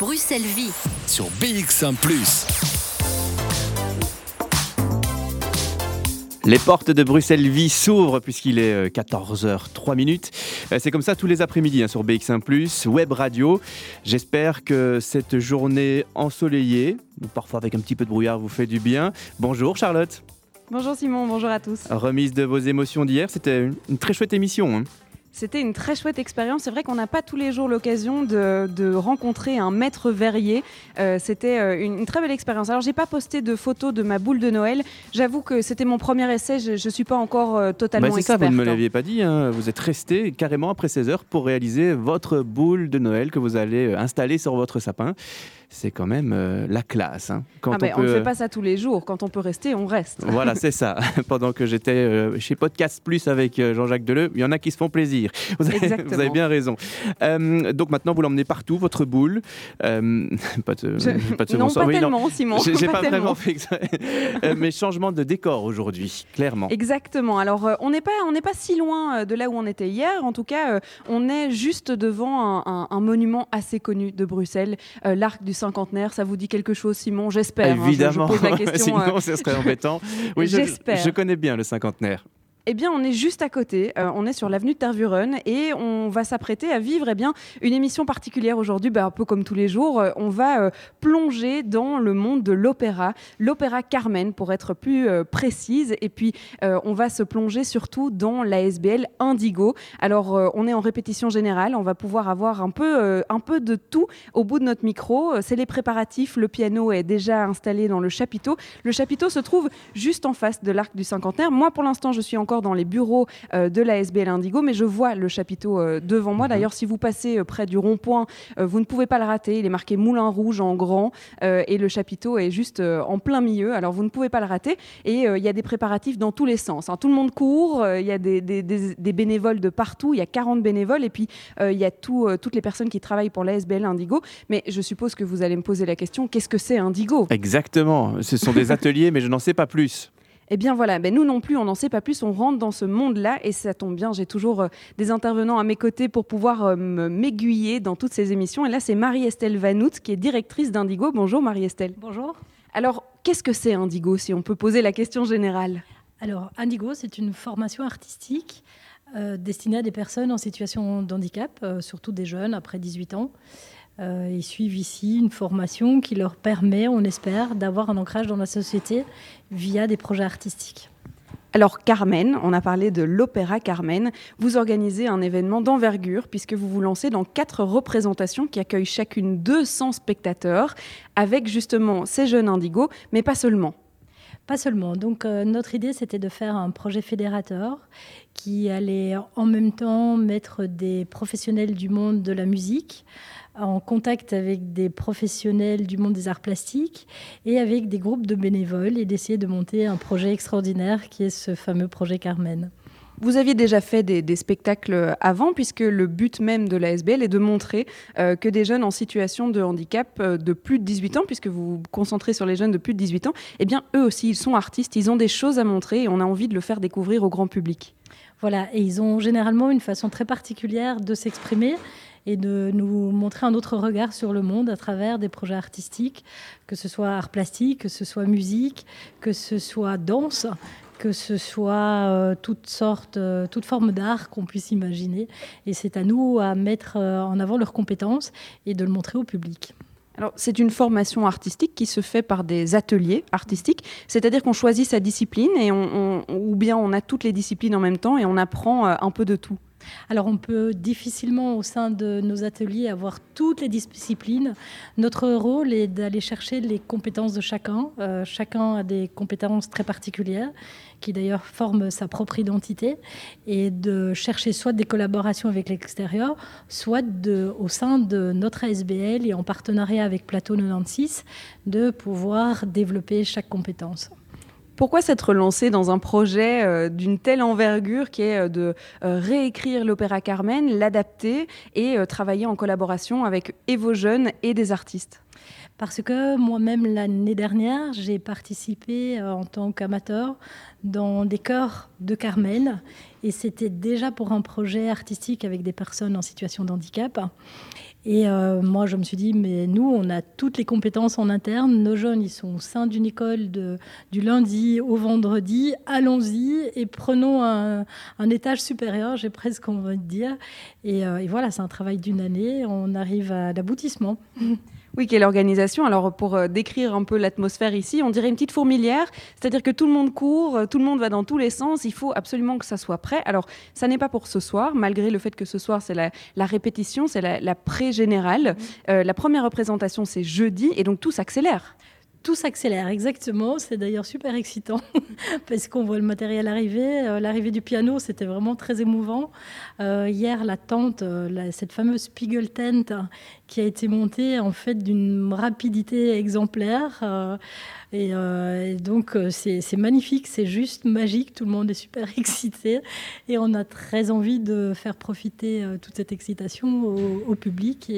Bruxelles Vie. sur BX1 ⁇ Les portes de Bruxelles Vie s'ouvrent puisqu'il est euh, 14h03 minutes. Euh, C'est comme ça tous les après-midi hein, sur BX1 Web Radio. J'espère que cette journée ensoleillée, ou parfois avec un petit peu de brouillard, vous fait du bien. Bonjour Charlotte. Bonjour Simon, bonjour à tous. Remise de vos émotions d'hier, c'était une, une très chouette émission. hein. C'était une très chouette expérience. C'est vrai qu'on n'a pas tous les jours l'occasion de, de rencontrer un maître verrier. Euh, c'était euh, une, une très belle expérience. Alors, j'ai pas posté de photos de ma boule de Noël. J'avoue que c'était mon premier essai. Je, je suis pas encore euh, totalement Bah, c'est ça, vous ne me l'aviez pas dit. hein. Vous êtes resté carrément après 16 heures pour réaliser votre boule de Noël que vous allez installer sur votre sapin. C'est quand même euh, la classe. hein. Quand Ah on ne fait pas ça tous les jours. Quand on peut rester, on reste. Voilà, c'est ça. Pendant que j'étais euh, chez Podcast Plus avec euh, Jean-Jacques Deleu, il y en a qui se font plaisir. Vous avez, Exactement. vous avez bien raison. Euh, donc maintenant, vous l'emmenez partout, votre boule. Euh, pas de, Je- pas de non, pas Oui, non. tellement, Simon. J'ai pas, vraiment fait. Euh, mais changement de décor aujourd'hui, clairement. Exactement. Alors, euh, on n'est pas, on pas si loin euh, de là où on était hier. En tout cas, euh, on est juste devant un, un- un monument assez connu de Bruxelles, euh, l'arc du cinquantenaire. Ça vous dit quelque chose, Simon? J'espère. hein. Je- Évidemment, Je, pose la question. euh, sinon ce serait embêtant. Oui, je, J'espère. je connais bien le cinquantenaire. Eh bien, on est juste à côté. Euh, on est sur l'avenue de Tervuren et on va s'apprêter à vivre eh bien, une émission particulière aujourd'hui, bah, un peu comme tous les jours. Euh, on va euh, plonger dans le monde de l'opéra, l'opéra Carmen pour être plus précise. Et puis, on va se plonger surtout dans la SBL Indigo. Alors, on est en répétition générale. On va pouvoir avoir un peu, un peu de tout au bout de notre micro. C'est les préparatifs. Le piano est déjà installé dans le chapiteau. Le chapiteau se trouve juste en face de l'arc du cinquantenaire. Moi, pour l'instant, je suis encore dans les bureaux euh, de la SBL Indigo, mais je vois le chapiteau euh, devant moi. D'ailleurs, si vous passez euh, près du rond-point, vous ne pouvez pas le rater. Il est marqué Moulin Rouge en grand et le chapiteau est juste en plein milieu. Alors, vous ne pouvez pas le rater. Et il y a des préparatifs dans tous les sens. hein. Tout le monde court. Il y a des, des- des- des bénévoles de partout. Il y a 40 bénévoles et puis il y a tout, toutes les personnes qui travaillent pour la SBL Indigo. Mais je suppose que vous allez me poser la question qu'est-ce que c'est Indigo? Exactement. Ce sont des ateliers, mais je n'en sais pas plus. Eh bien voilà, ben nous non plus, on n'en sait pas plus, on rentre dans ce monde-là et ça tombe bien, j'ai toujours euh, des intervenants à mes côtés pour pouvoir euh, m'aiguiller dans toutes ces émissions. Et là, c'est Marie-Estelle Vanout qui est directrice d'Indigo. Bonjour Marie-Estelle. Bonjour. Alors, qu'est-ce que c'est Indigo, si on peut poser la question générale? Alors, Indigo, c'est une formation artistique euh, destinée à des personnes en situation de handicap, euh, surtout des jeunes après 18 ans. Euh, ils suivent ici une formation qui leur permet, on espère, d'avoir un ancrage dans la société via des projets artistiques. Alors Carmen, on a parlé de l'opéra Carmen. Vous organisez un événement d'envergure puisque vous vous lancez dans quatre représentations qui accueillent chacune 200 spectateurs avec justement ces jeunes indigos, mais pas seulement. Pas seulement. Donc, euh, notre idée, c'était de faire un projet fédérateur qui allait en même temps mettre des professionnels du monde de la musique en contact avec des professionnels du monde des arts plastiques et avec des groupes de bénévoles et d'essayer de monter un projet extraordinaire qui est ce fameux projet Carmen. Vous aviez déjà fait des, des spectacles avant, puisque le but même de la SBL est de montrer euh, que des jeunes en situation de handicap euh, de plus de 18 ans, puisque vous vous concentrez sur les jeunes de plus de 18 ans, eh bien, eux aussi, ils sont artistes, ils ont des choses à montrer et on a envie de le faire découvrir au grand public. Voilà, et ils ont généralement une façon très particulière de s'exprimer et de nous montrer un autre regard sur le monde à travers des projets artistiques, que ce soit art plastique, que ce soit musique, que ce soit danse, que ce soit euh, toutes sortes, euh, toutes formes d'art qu'on puisse imaginer. Et c'est à nous à mettre euh, en avant leurs compétences et de le montrer au public. Alors, c'est une formation artistique qui se fait par des ateliers artistiques, c'est-à-dire qu'on choisit sa discipline et ou bien on a toutes les disciplines en même temps et on apprend euh, un peu de tout. Alors on peut difficilement au sein de nos ateliers avoir toutes les disciplines. Notre rôle est d'aller chercher les compétences de chacun. Euh, chacun a des compétences très particulières qui d'ailleurs forment sa propre identité et de chercher soit des collaborations avec l'extérieur, soit au sein de notre ASBL et en partenariat avec Plateau 96 de pouvoir développer chaque compétence. Pourquoi s'être lancé dans un projet euh, d'une telle envergure qui est euh, de euh, réécrire l'opéra Carmen, l'adapter et travailler en collaboration avec et vos jeunes et des artistes? Parce que moi-même, l'année dernière, j'ai participé en tant qu'amateur dans des chœurs de Carmen. Et c'était déjà pour un projet artistique avec des personnes en situation de handicap. Et euh, moi, je me suis dit, mais nous, on a toutes les compétences en interne. Nos jeunes, ils sont au sein d'une école du lundi au vendredi. Allons-y et prenons un, étage supérieur, j'ai presque envie de dire. Et, euh, et voilà, c'est un travail d'une année. On arrive à l'aboutissement. Oui, quelle organisation Alors, pour euh, décrire un peu l'atmosphère ici, on dirait une petite fourmilière, c'est-à-dire que tout le monde court, euh, tout le monde va dans tous les sens, il faut absolument que ça soit prêt. Alors, ça n'est pas pour ce soir, malgré le fait que ce soir, c'est la, répétition, c'est la, pré-générale. Mmh. Euh, la première représentation, c'est jeudi, et donc tout s'accélère tout s'accélère, exactement. C'est d'ailleurs super excitant parce qu'on voit le matériel arriver. Euh, l'arrivée du piano, c'était vraiment très émouvant. Euh, hier, la tente, euh, cette fameuse Spiegel tent qui a été montée en fait d'une rapidité exemplaire. Et, donc, c'est magnifique, c'est juste magique. Tout le monde est super excité et on a très envie de faire profiter toute cette excitation au, public.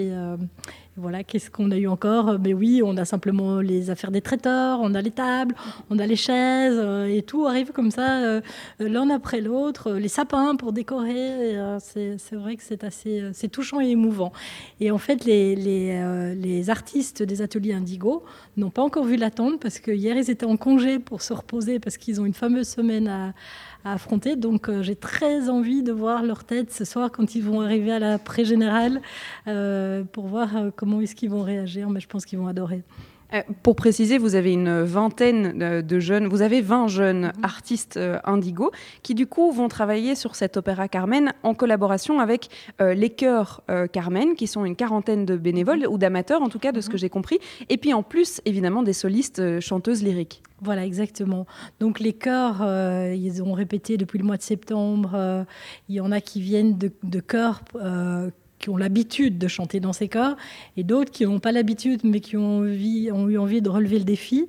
Voilà, qu'est-ce qu'on a eu encore? Mais oui, on a simplement les affaires des traiteurs, on a les tables, on a les chaises, euh, et tout arrive comme ça, euh, l'un après l'autre. Les sapins pour décorer, euh, c'est vrai que c'est assez c'est touchant et émouvant. Et en fait, les, les, les artistes des ateliers Indigo n'ont pas encore vu la tente parce que hier, ils étaient en congé pour se reposer parce qu'ils ont une fameuse semaine à à affronter. Donc euh, j'ai très envie de voir leur tête ce soir quand ils vont arriver à la pré-générale euh, pour voir euh, comment est-ce qu'ils vont réagir. Mais je pense qu'ils vont adorer. Euh, pour préciser, vous avez une vingtaine de jeunes, vous avez 20 jeunes mhm. artistes euh, indigos qui du coup vont travailler sur cet opéra Carmen en collaboration avec euh, les chœurs Carmen, qui sont une quarantaine de bénévoles mhm. ou d'amateurs en tout cas de ce que mhm. j'ai compris, et puis en plus évidemment des solistes chanteuses lyriques. Voilà, exactement. Donc les chœurs, ils ont répété depuis le mois de septembre. il y en a qui viennent de, de chœurs qui ont l'habitude de chanter dans ces chœurs, et d'autres qui n'ont pas l'habitude, mais qui ont, eu envie de relever le défi.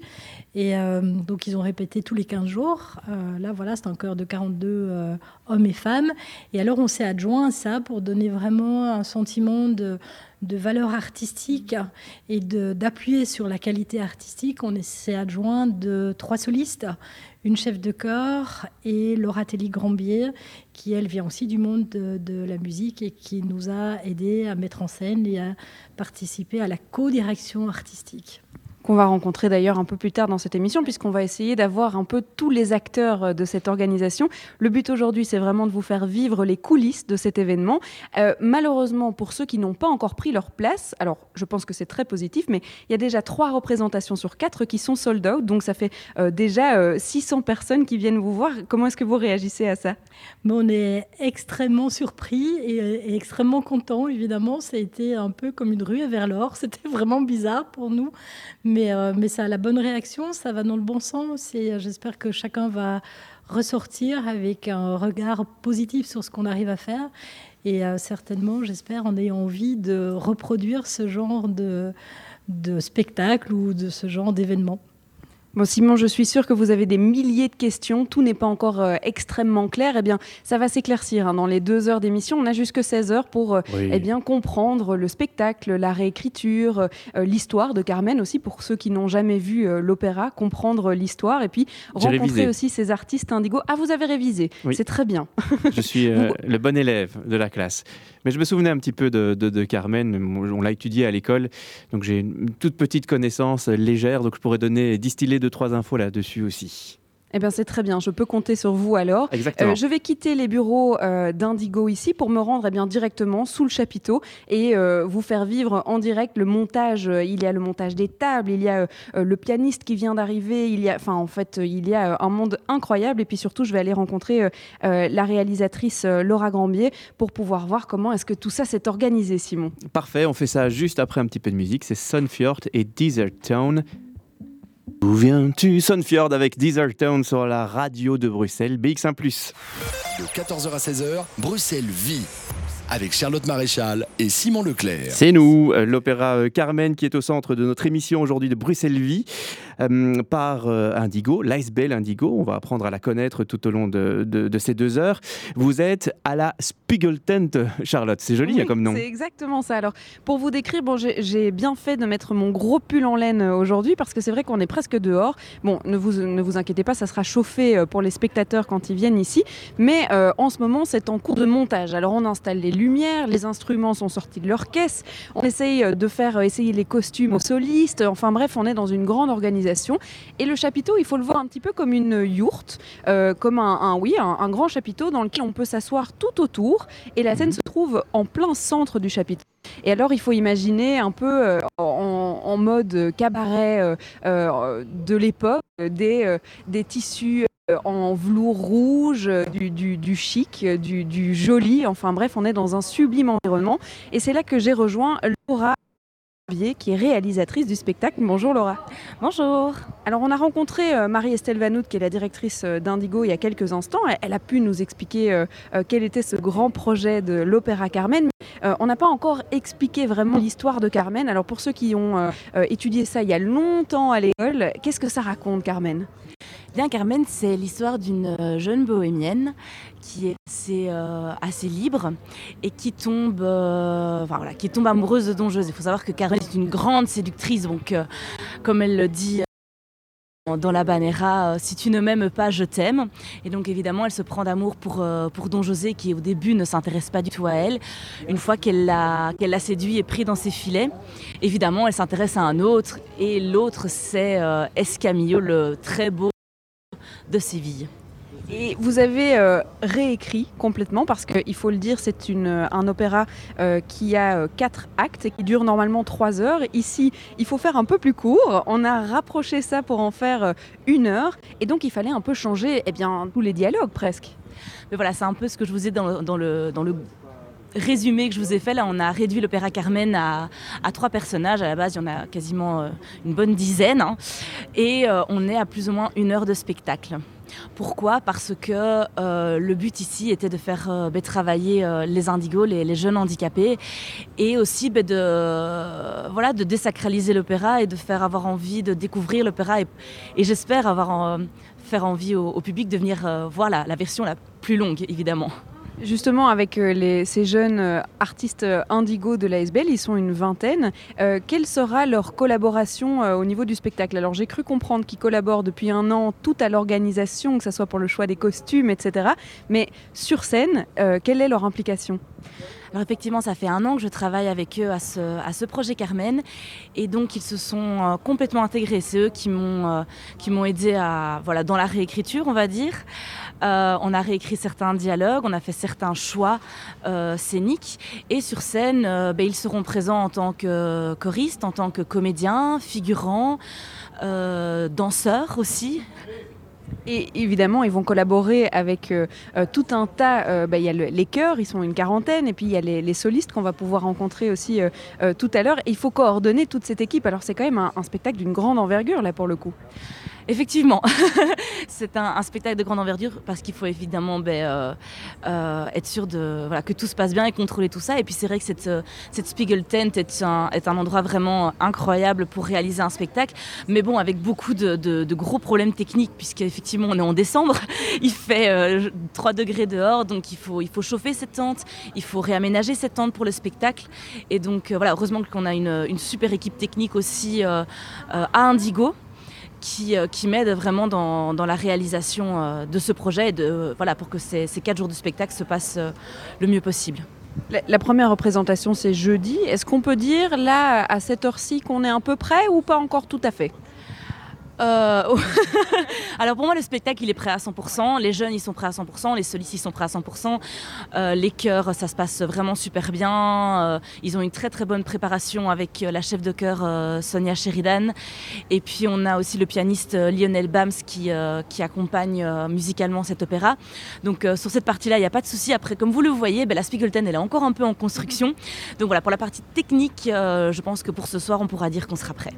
Et euh, donc, ils ont répété tous les 15 jours. Euh, là, voilà, c'est un chœur de 42 euh, hommes et femmes. Et alors, on s'est adjoint à ça pour donner vraiment un sentiment de, de valeur artistique et d'appuyer sur la qualité artistique. On s'est adjoint de trois solistes une chef de chœur et Laura Telly-Grambier, qui elle vient aussi du monde de, la musique et qui nous a aidé à mettre en scène et à participer à la co-direction artistique qu'on va rencontrer d'ailleurs un peu plus tard dans cette émission, puisqu'on va essayer d'avoir un peu tous les acteurs euh, de cette organisation. Le but aujourd'hui, c'est vraiment de vous faire vivre les coulisses de cet événement. Euh, malheureusement, pour ceux qui n'ont pas encore pris leur place, alors je pense que c'est très positif, mais il y a déjà trois représentations sur quatre qui sont sold out, donc ça fait euh, déjà 600 personnes qui viennent vous voir. Comment est-ce que vous réagissez à ça? On est extrêmement surpris et, extrêmement content, évidemment. Ça a été un peu comme une rue vers l'or. C'était vraiment bizarre pour nous. Euh, mais ça a la bonne réaction, ça va dans le bon sens et euh, j'espère que chacun va ressortir avec un regard positif sur ce qu'on arrive à faire et euh, certainement, j'espère, en ayant envie de reproduire ce genre de, de spectacle ou de ce genre d'événement. Bon, Simon, je suis sûre que vous avez des milliers de questions. Tout n'est pas encore euh, extrêmement clair. Eh bien, ça va s'éclaircir hein. dans les deux heures d'émission. On a jusque 16 heures pour euh, eh bien, comprendre le spectacle, la réécriture, euh, l'histoire de Carmen aussi pour ceux qui n'ont jamais vu l'opéra, comprendre l'histoire et puis rencontrer aussi ces artistes indigos. Ah, vous avez révisé. C'est très bien. je suis le bon élève de la classe. Mais je me souvenais un petit peu de, Carmen. On l'a étudié à l'école. Donc j'ai une toute petite connaissance légère. Donc je pourrais donner, distiller deux, trois infos là-dessus aussi. Eh bien, c'est très bien. Je peux compter sur vous alors. Exactement. Euh, je vais quitter les bureaux euh, d'Indigo ici pour me rendre eh bien, directement sous le chapiteau et euh, vous faire vivre en direct le montage. Il y a le montage des tables, il y a le pianiste qui vient d'arriver. Il y a, enfin, en fait, il y a un monde incroyable. Et puis surtout, je vais aller rencontrer la réalisatrice Laura Grambier pour pouvoir voir comment est-ce que tout ça s'est organisé, Simon. Parfait. On fait ça juste après un petit peu de musique. C'est Sunfjord et Desert Town. Où viens-tu? Sunfjord avec Desert Town sur la radio de Bruxelles, BX1 ⁇ De 14h à 16h, Bruxelles vit avec Charlotte Maréchal et Simon Leclerc. C'est nous, euh, l'opéra euh, Carmen qui est au centre de notre émission aujourd'hui de Bruxelles Vie euh, par Indigo, l'Icebell Indigo. On va apprendre à la connaître tout au long de, ces deux heures. Vous êtes à la Spiegeltent, Charlotte. C'est joli hein, comme nom. C'est exactement ça. Alors, pour vous décrire, bon, j'ai bien fait de mettre mon gros pull en laine aujourd'hui parce que c'est vrai qu'on est presque presque dehors. Bon, ne vous, ne vous inquiétez pas, ça sera chauffé pour les spectateurs quand ils viennent ici. Mais en ce moment, c'est en cours de montage. Alors on installe les lumières, les instruments sont sortis de leur caisse, on essaye de faire essayer les costumes aux solistes. Enfin bref, on est dans une grande organisation. Et le chapiteau, il faut le voir un petit peu comme une yourte, comme un, oui, un, grand chapiteau dans lequel on peut s'asseoir tout autour. Et la scène se trouve en plein centre du chapiteau. Et alors, il faut imaginer un peu euh, en, mode cabaret euh, euh, de l'époque, des, des tissus en velours rouge, du, du, chic, du, du, joli. Enfin bref, on est dans un sublime environnement. Et c'est là que j'ai rejoint Laura qui est réalisatrice du spectacle. Bonjour Laura. Bonjour. Alors on a rencontré euh, Marie-Estelle Vanout, qui est la directrice euh, d'Indigo, il y a quelques instants. Elle a pu nous expliquer euh, quel était ce grand projet de l'Opéra Carmen. on n'a pas encore expliqué vraiment l'histoire de Carmen. Alors pour ceux qui ont étudié ça il y a longtemps à l'école, qu'est-ce que ça raconte Carmen? Bien, Carmen, c'est l'histoire d'une jeune bohémienne qui est assez, euh, libre et qui tombe, euh, enfin, voilà, qui tombe amoureuse de Don José. Il faut savoir que Carmen est une grande séductrice, donc euh, comme elle le dit dans la Banera, si tu ne m'aimes pas, je t'aime. Et donc évidemment, elle se prend d'amour pour, pour Don José, qui au début ne s'intéresse pas du tout à elle. Une fois qu'elle l'a séduit et pris dans ses filets, évidemment, elle s'intéresse à un autre. Et l'autre, c'est Escamillo, le très beau de Séville. Et vous avez euh, réécrit complètement parce qu'il faut le dire, c'est euh, un opéra euh, qui a quatre actes et qui dure normalement trois heures. Ici, il faut faire un peu plus court. On a rapproché ça pour en faire une heure et donc il fallait un peu changer eh bien, tous les dialogues presque. Mais voilà, c'est un peu ce que je vous ai dans, dans le, dans le résumé que je vous ai fait, là, on a réduit l'opéra Carmen à, trois personnages. À la base, il y en a quasiment une bonne dizaine. Hein. et on est à plus ou moins une heure de spectacle. Pourquoi? Parce que euh, le but ici était de faire euh, ben, travailler euh, les indigos, les, jeunes handicapés, et aussi ben, de, voilà, de désacraliser l'opéra et de faire avoir envie de découvrir l'opéra. Et, j'espère avoir faire envie au, public de venir voir la version la plus longue, évidemment. Justement, avec euh, ces jeunes euh, artistes euh, indigos de l'ASBL, ils sont une vingtaine. quelle sera leur collaboration au niveau du spectacle? Alors, j'ai cru comprendre qu'ils collaborent depuis un an tout à l'organisation, que ce soit pour le choix des costumes, etc. Mais sur scène, quelle est leur implication? Alors effectivement, ça fait un an que je travaille avec eux à ce, projet Carmen et donc ils se sont complètement intégrés. C'est eux qui m'ont aidé voilà dans la réécriture, on va dire. Euh, on a réécrit certains dialogues, on a fait certains choix euh, scéniques. Et sur scène, euh, ben, ils seront présents en tant que choristes, en tant que comédiens, figurants, danseurs aussi. Et évidemment, ils vont collaborer avec tout un tas. Ben, il y a les chœurs, ils sont une quarantaine, et puis il y a les, solistes qu'on va pouvoir rencontrer aussi tout à l'heure. Il faut coordonner toute cette équipe. Alors c'est quand même un spectacle d'une grande envergure là pour le coup. Effectivement, c'est un, spectacle de grande envergure parce qu'il faut évidemment ben, euh, euh, être sûr que tout se passe bien et contrôler tout ça. Et puis c'est vrai que cette, euh, Spiegel Tent est un, endroit vraiment incroyable pour réaliser un spectacle, mais bon, avec beaucoup de, gros problèmes techniques puisqu'effectivement on est en décembre, il fait 3 degrés dehors, donc il faut, chauffer cette tente, il faut réaménager cette tente pour le spectacle. Et donc voilà, heureusement qu'on a une, super équipe technique aussi à Indigo qui, euh, qui m'aide vraiment dans, la réalisation euh, de ce projet et de, voilà, pour que ces, quatre jours de spectacle se passent euh, le mieux possible. La, première représentation, c'est jeudi. Est-ce qu'on peut dire, là, à cette heure-ci, qu'on est un peu près ou pas encore tout à fait? Euh, alors pour moi, le spectacle, il est prêt à 100%. Les jeunes, ils sont prêts à 100%. Les solistes, ils sont prêts à 100%. Euh, les chœurs, ça se passe vraiment super bien. Euh, ils ont une très très bonne préparation avec la chef de chœur Sonia Sheridan. Et puis on a aussi le pianiste Lionel Bams qui, accompagne musicalement cet opéra. Donc sur cette partie-là, il n'y a pas de souci. Après, comme vous le voyez, ben, la Spiegelten, elle est encore un peu en construction. Donc voilà, pour la partie technique, je pense que pour ce soir, on pourra dire qu'on sera prêt.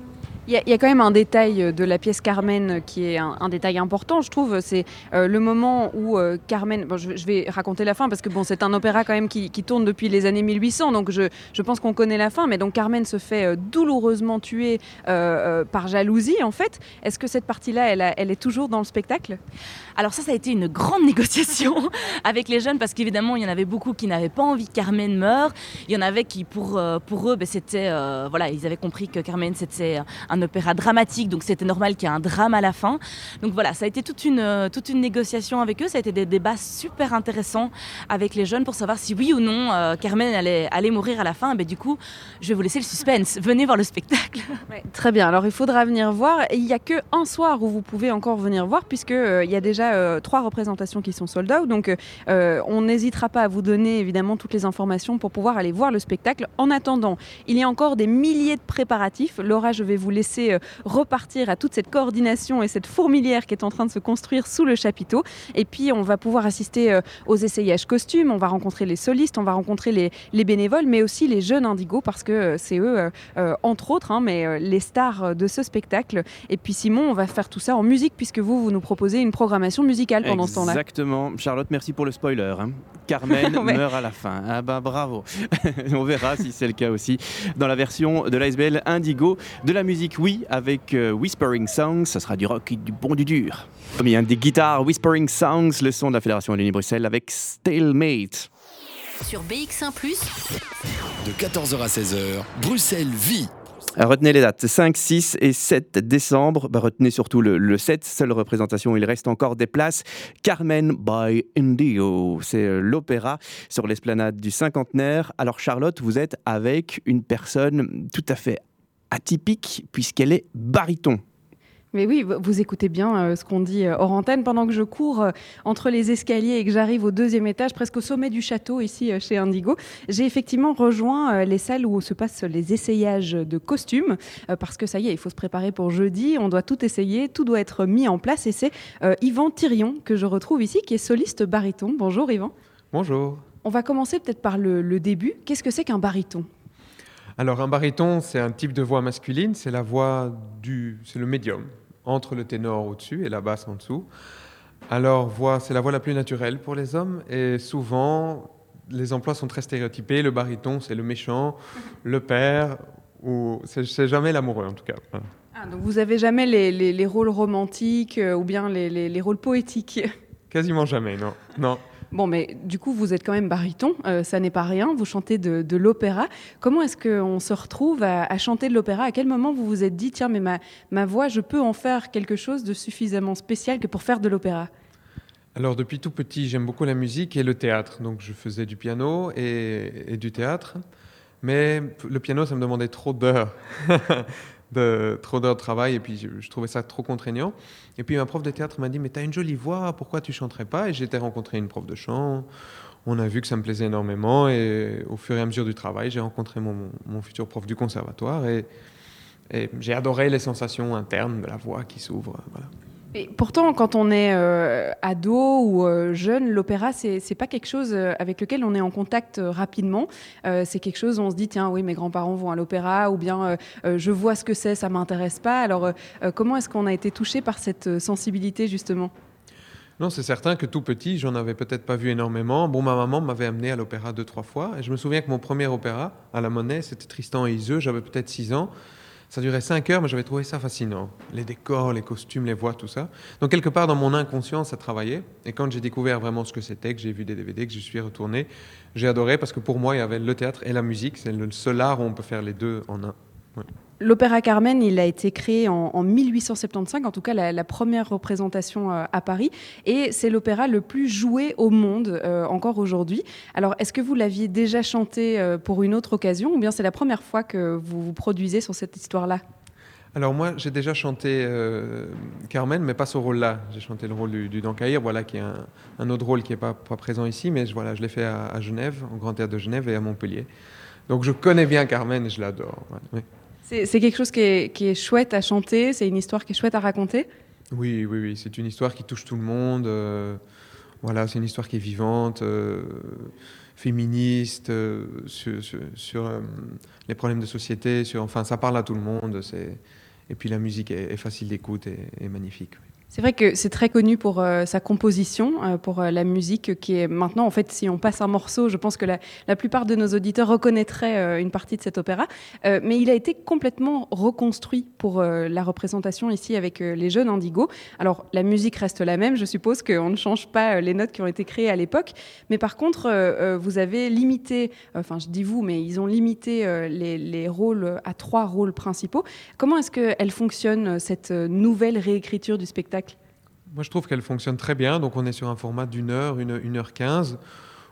Il y, a quand même un détail euh, de la pièce Carmen euh, qui est un, détail important, je trouve. C'est euh, le moment où Carmen. Bon, je, vais raconter la fin parce que bon, c'est un opéra quand même qui, tourne depuis les années 1800, donc je, je, pense qu'on connaît la fin. Mais donc Carmen se fait douloureusement tuer par jalousie, en fait. Est-ce que cette partie-là, elle, est toujours dans le spectacle? Alors ça, ça a été une grande négociation avec les jeunes parce qu'évidemment, il y en avait beaucoup qui n'avaient pas envie que Carmen meure. Il y en avait qui, pour, pour eux, ben, c'était voilà, ils avaient compris que Carmen c'était un opéra dramatique, donc c'était normal qu'il y ait un drame à la fin. Donc voilà, ça a été toute une, toute une négociation avec eux, ça a été des débats super intéressants avec les jeunes pour savoir si oui ou non euh, Carmen allait, mourir à la fin. Mais du coup, je vais vous laisser le suspense. Venez voir le spectacle. très bien, alors il faudra venir voir. Il n'y a qu'un soir où vous pouvez encore venir voir, puisqu'il euh, y a déjà euh, trois représentations qui sont sold out. Donc on n'hésitera pas à vous donner évidemment toutes les informations pour pouvoir aller voir le spectacle. En attendant, il y a encore des milliers de préparatifs. Laura, je vais vous laisser repartir à toute cette coordination et cette fourmilière qui est en train de se construire sous le chapiteau. Et puis on va pouvoir assister aux essayages costumes, on va rencontrer les solistes, on va rencontrer les, les bénévoles, mais aussi les jeunes indigos, parce que c'est eux, entre autres, hein, mais les stars de ce spectacle. Et puis Simon, on va faire tout ça en musique, puisque vous, vous nous proposez une programmation musicale pendant ce temps-là. Exactement. Charlotte, merci pour le spoiler. Hein. Carmen meurt à la fin. Ah bah bravo. on verra si c'est le cas aussi dans la version de l'Icebell Indigo. De la musique, oui, avec euh, Whispering Songs, ça sera du rock, du bon, du dur. Comme il y a des guitares Whispering Songs, le son de la Fédération Wallonie-Bruxelles avec Stalemate. Sur BX1 ⁇ de 14h à 16h, Bruxelles vit Retenez les dates, 5, 6 et 7 décembre. Bah, retenez surtout le, 7, seule représentation, il reste encore des places. Carmen by Indio, c'est euh, l'opéra sur l'esplanade du cinquantenaire. Alors Charlotte, vous êtes avec une personne tout à fait atypique puisqu'elle est baryton. Mais oui, vous écoutez bien euh, ce qu'on dit euh, hors antenne. Pendant que je cours euh, entre les escaliers et que j'arrive au deuxième étage, presque au sommet du château ici chez Indigo, j'ai effectivement rejoint les salles où se passent les essayages de costumes. Parce que ça y est, il faut se préparer pour jeudi. On doit tout essayer, tout doit être mis en place. Et c'est Yvan Thirion que je retrouve ici, qui est soliste baryton. Bonjour Yvan. Bonjour. On va commencer peut-être par le, le début. Qu'est-ce que c'est qu'un baryton? Alors un baryton, c'est un type de voix masculine, c'est la voix du, c'est le médium entre le ténor au-dessus et la basse en dessous. Alors, voix, c'est la voix la plus naturelle pour les hommes et souvent, les emplois sont très stéréotypés. Le baryton, c'est le méchant, le père, ou c'est jamais l'amoureux en tout cas. Ah, donc vous avez jamais les, rôles romantiques euh, ou bien les, les rôles poétiques? Quasiment jamais, non. non. Bon, mais du coup, vous êtes quand même baryton, euh, ça n'est pas rien, vous chantez de, l'opéra. Comment est-ce qu'on se retrouve à, chanter de l'opéra? À quel moment vous vous êtes dit, tiens, mais ma, ma voix, je peux en faire quelque chose de suffisamment spécial que pour faire de l'opéra? Alors depuis tout petit, j'aime beaucoup la musique et le théâtre. Donc je faisais du piano et du théâtre. Mais le piano, ça me demandait trop d'heures. de trop d'heures de travail et puis je, trouvais ça trop contraignant. Et puis ma prof de théâtre m'a dit mais tu as une jolie voix, pourquoi tu chanterais pas? Et j'étais rencontré une prof de chant. On a vu que ça me plaisait énormément et au fur et à mesure du travail, j'ai rencontré mon, mon, futur prof du conservatoire et, j'ai adoré les sensations internes de la voix qui s'ouvre. Pourtant, quand on est euh, ado ou euh, jeune, l'opéra, c'est n'est pas quelque chose euh, avec lequel on est en contact rapidement. c'est quelque chose où on se dit, tiens, oui, mes grands-parents vont à l'opéra, ou bien je vois ce que c'est, ça m'intéresse pas. Alors, comment est-ce qu'on a été touché par cette sensibilité, justement? Non, c'est certain que tout petit, j'en avais peut-être pas vu énormément. Bon, ma maman m'avait amené à l'opéra deux, trois fois. Et je me souviens que mon premier opéra à la Monnaie, c'était Tristan et Iseux. J'avais peut-être six ans. Ça durait 5 heures, mais j'avais trouvé ça fascinant. Les décors, les costumes, les voix, tout ça. Donc quelque part dans mon inconscient, ça travaillait. Et quand j'ai découvert vraiment ce que c'était, que j'ai vu des DVD, que je suis retourné, j'ai adoré parce que pour moi, il y avait le théâtre et la musique. C'est le seul art où on peut faire les deux en un. L'Opéra Carmen, il a été créé en, 1875, en tout cas la, première représentation euh, à Paris, et c'est l'opéra le plus joué au monde euh, encore aujourd'hui. Alors, est-ce que vous l'aviez déjà chanté euh, pour une autre occasion, ou bien c'est la première fois que vous vous produisez sur cette histoire-là? Alors moi, j'ai déjà chanté Carmen, mais pas ce rôle-là. J'ai chanté le rôle du, du voilà, qui est un, autre rôle qui n'est pas, présent ici, mais voilà, je l'ai fait à, Genève, au Grand Théâtre de Genève et à Montpellier. Donc je connais bien Carmen et je l'adore. C'est quelque chose qui est, chouette à chanter, c'est une histoire qui est chouette à raconter Oui, oui, oui. C'est une histoire qui touche tout le monde. Euh, voilà, c'est une histoire qui est vivante, euh, féministe, euh, sur, les problèmes de société. Enfin, ça parle à tout le monde. Et puis la musique est, facile d'écoute et, magnifique. C'est vrai que c'est très connu pour euh, sa composition, euh, pour euh, la musique qui est maintenant, en fait, si on passe un morceau, je pense que la, la plupart de nos auditeurs reconnaîtraient une partie de cet opéra. mais il a été complètement reconstruit pour la représentation ici avec les jeunes Indigo. Alors, la musique reste la même, je suppose qu'on ne change pas les notes qui ont été créées à l'époque. Mais par contre, vous avez limité, enfin, je dis vous, mais ils ont limité les, les rôles à trois rôles principaux. Comment est-ce qu'elle fonctionne, cette nouvelle réécriture du spectacle? Moi, je trouve qu'elle fonctionne très bien. Donc, on est sur un format d'une heure, une, heure quinze,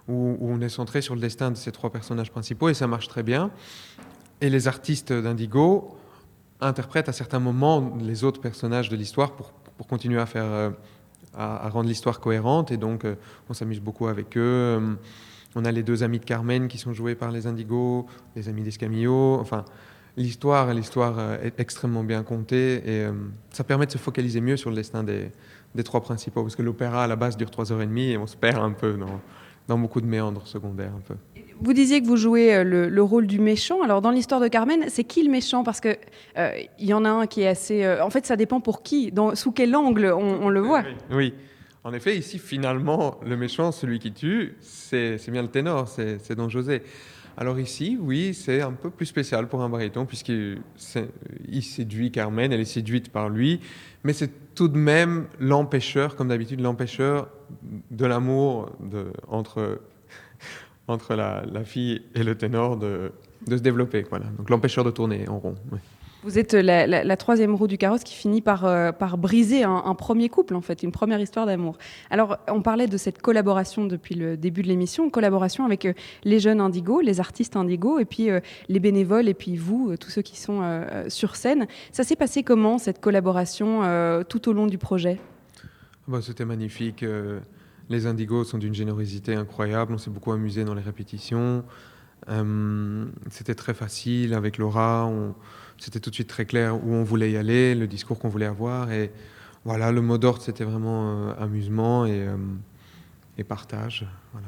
où, on est centré sur le destin de ces trois personnages principaux et ça marche très bien. Et les artistes d'Indigo interprètent à certains moments les autres personnages de l'histoire pour, pour, continuer à faire, euh, à, rendre l'histoire cohérente. Et donc, euh, on s'amuse beaucoup avec eux. Euh, on a les deux amis de Carmen qui sont joués par les Indigos, les amis d'Escamillo. Enfin, l'histoire, l'histoire est extrêmement bien contée et ça permet de se focaliser mieux sur le destin des, des trois principaux, parce que l'opéra à la base dure trois heures et demie et on se perd un peu dans, dans beaucoup de méandres secondaires. Un peu. Vous disiez que vous jouez euh, le, rôle du méchant. Alors dans l'histoire de Carmen, c'est qui le méchant? Parce que euh, il y en a un qui est assez. Euh, en fait, ça dépend pour qui, dans, sous quel angle on, le voit. Oui, En effet, ici, finalement, le méchant, celui qui tue, c'est bien le ténor, c'est Don José. Alors ici, oui, c'est un peu plus spécial pour un baryton, puisqu'il séduit Carmen, elle est séduite par lui, mais c'est tout de même l'empêcheur, comme d'habitude, l'empêcheur de l'amour entre, entre la, fille et le ténor de, se développer. Voilà. Donc l'empêcheur de tourner en rond. Vous êtes la, troisième roue du carrosse qui finit par, euh, briser un, premier couple, en fait, une première histoire d'amour. Alors, on parlait de cette collaboration depuis le début de l'émission, collaboration avec euh, les jeunes indigos, les artistes indigos, et puis euh, les bénévoles, et puis vous, tous ceux qui sont sur scène. Ça s'est passé comment, cette collaboration, tout au long du projet? Bah, C'était magnifique. les indigos sont d'une générosité incroyable. On s'est beaucoup amusé dans les répétitions. C'était très facile avec Laura. C'était tout de suite très clair où on voulait y aller, le discours qu'on voulait avoir. Et voilà, le mot d'ordre, c'était vraiment euh, amusement et, euh, et partage. Voilà.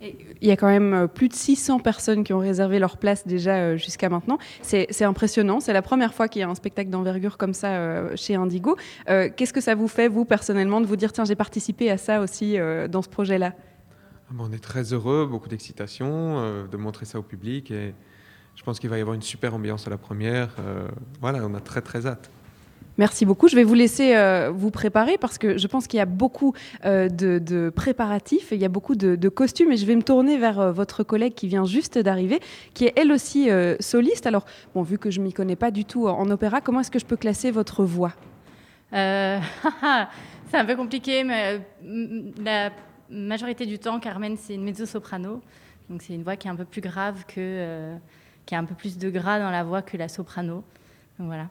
il y a quand même euh, plus de 600 personnes qui ont réservé leur place déjà jusqu'à maintenant. C'est impressionnant. C'est la première fois qu'il y a un spectacle d'envergure comme ça chez Indigo. Qu'est-ce que ça vous fait, vous, personnellement, de vous dire, tiens, j'ai participé à ça aussi dans ce projet-là? Ah On est très heureux, beaucoup d'excitation de montrer ça au public. Et je pense qu'il va y avoir une super ambiance à la première. Euh, voilà, on a très très hâte. Merci beaucoup. Je vais vous laisser euh, vous préparer parce que je pense qu'il y a beaucoup euh, de, préparatifs, il y a beaucoup de, costumes et je vais me tourner vers votre collègue qui vient juste d'arriver, qui est elle aussi soliste. Alors, bon, vu que je m'y connais pas du tout en, opéra, comment est-ce que je peux classer votre voix? C'est un peu compliqué, mais la majorité du temps, Carmen, c'est une mezzo-soprano. Donc c'est une voix qui est un peu plus grave que qui a un peu plus de gras dans la voix que la soprano. voilà.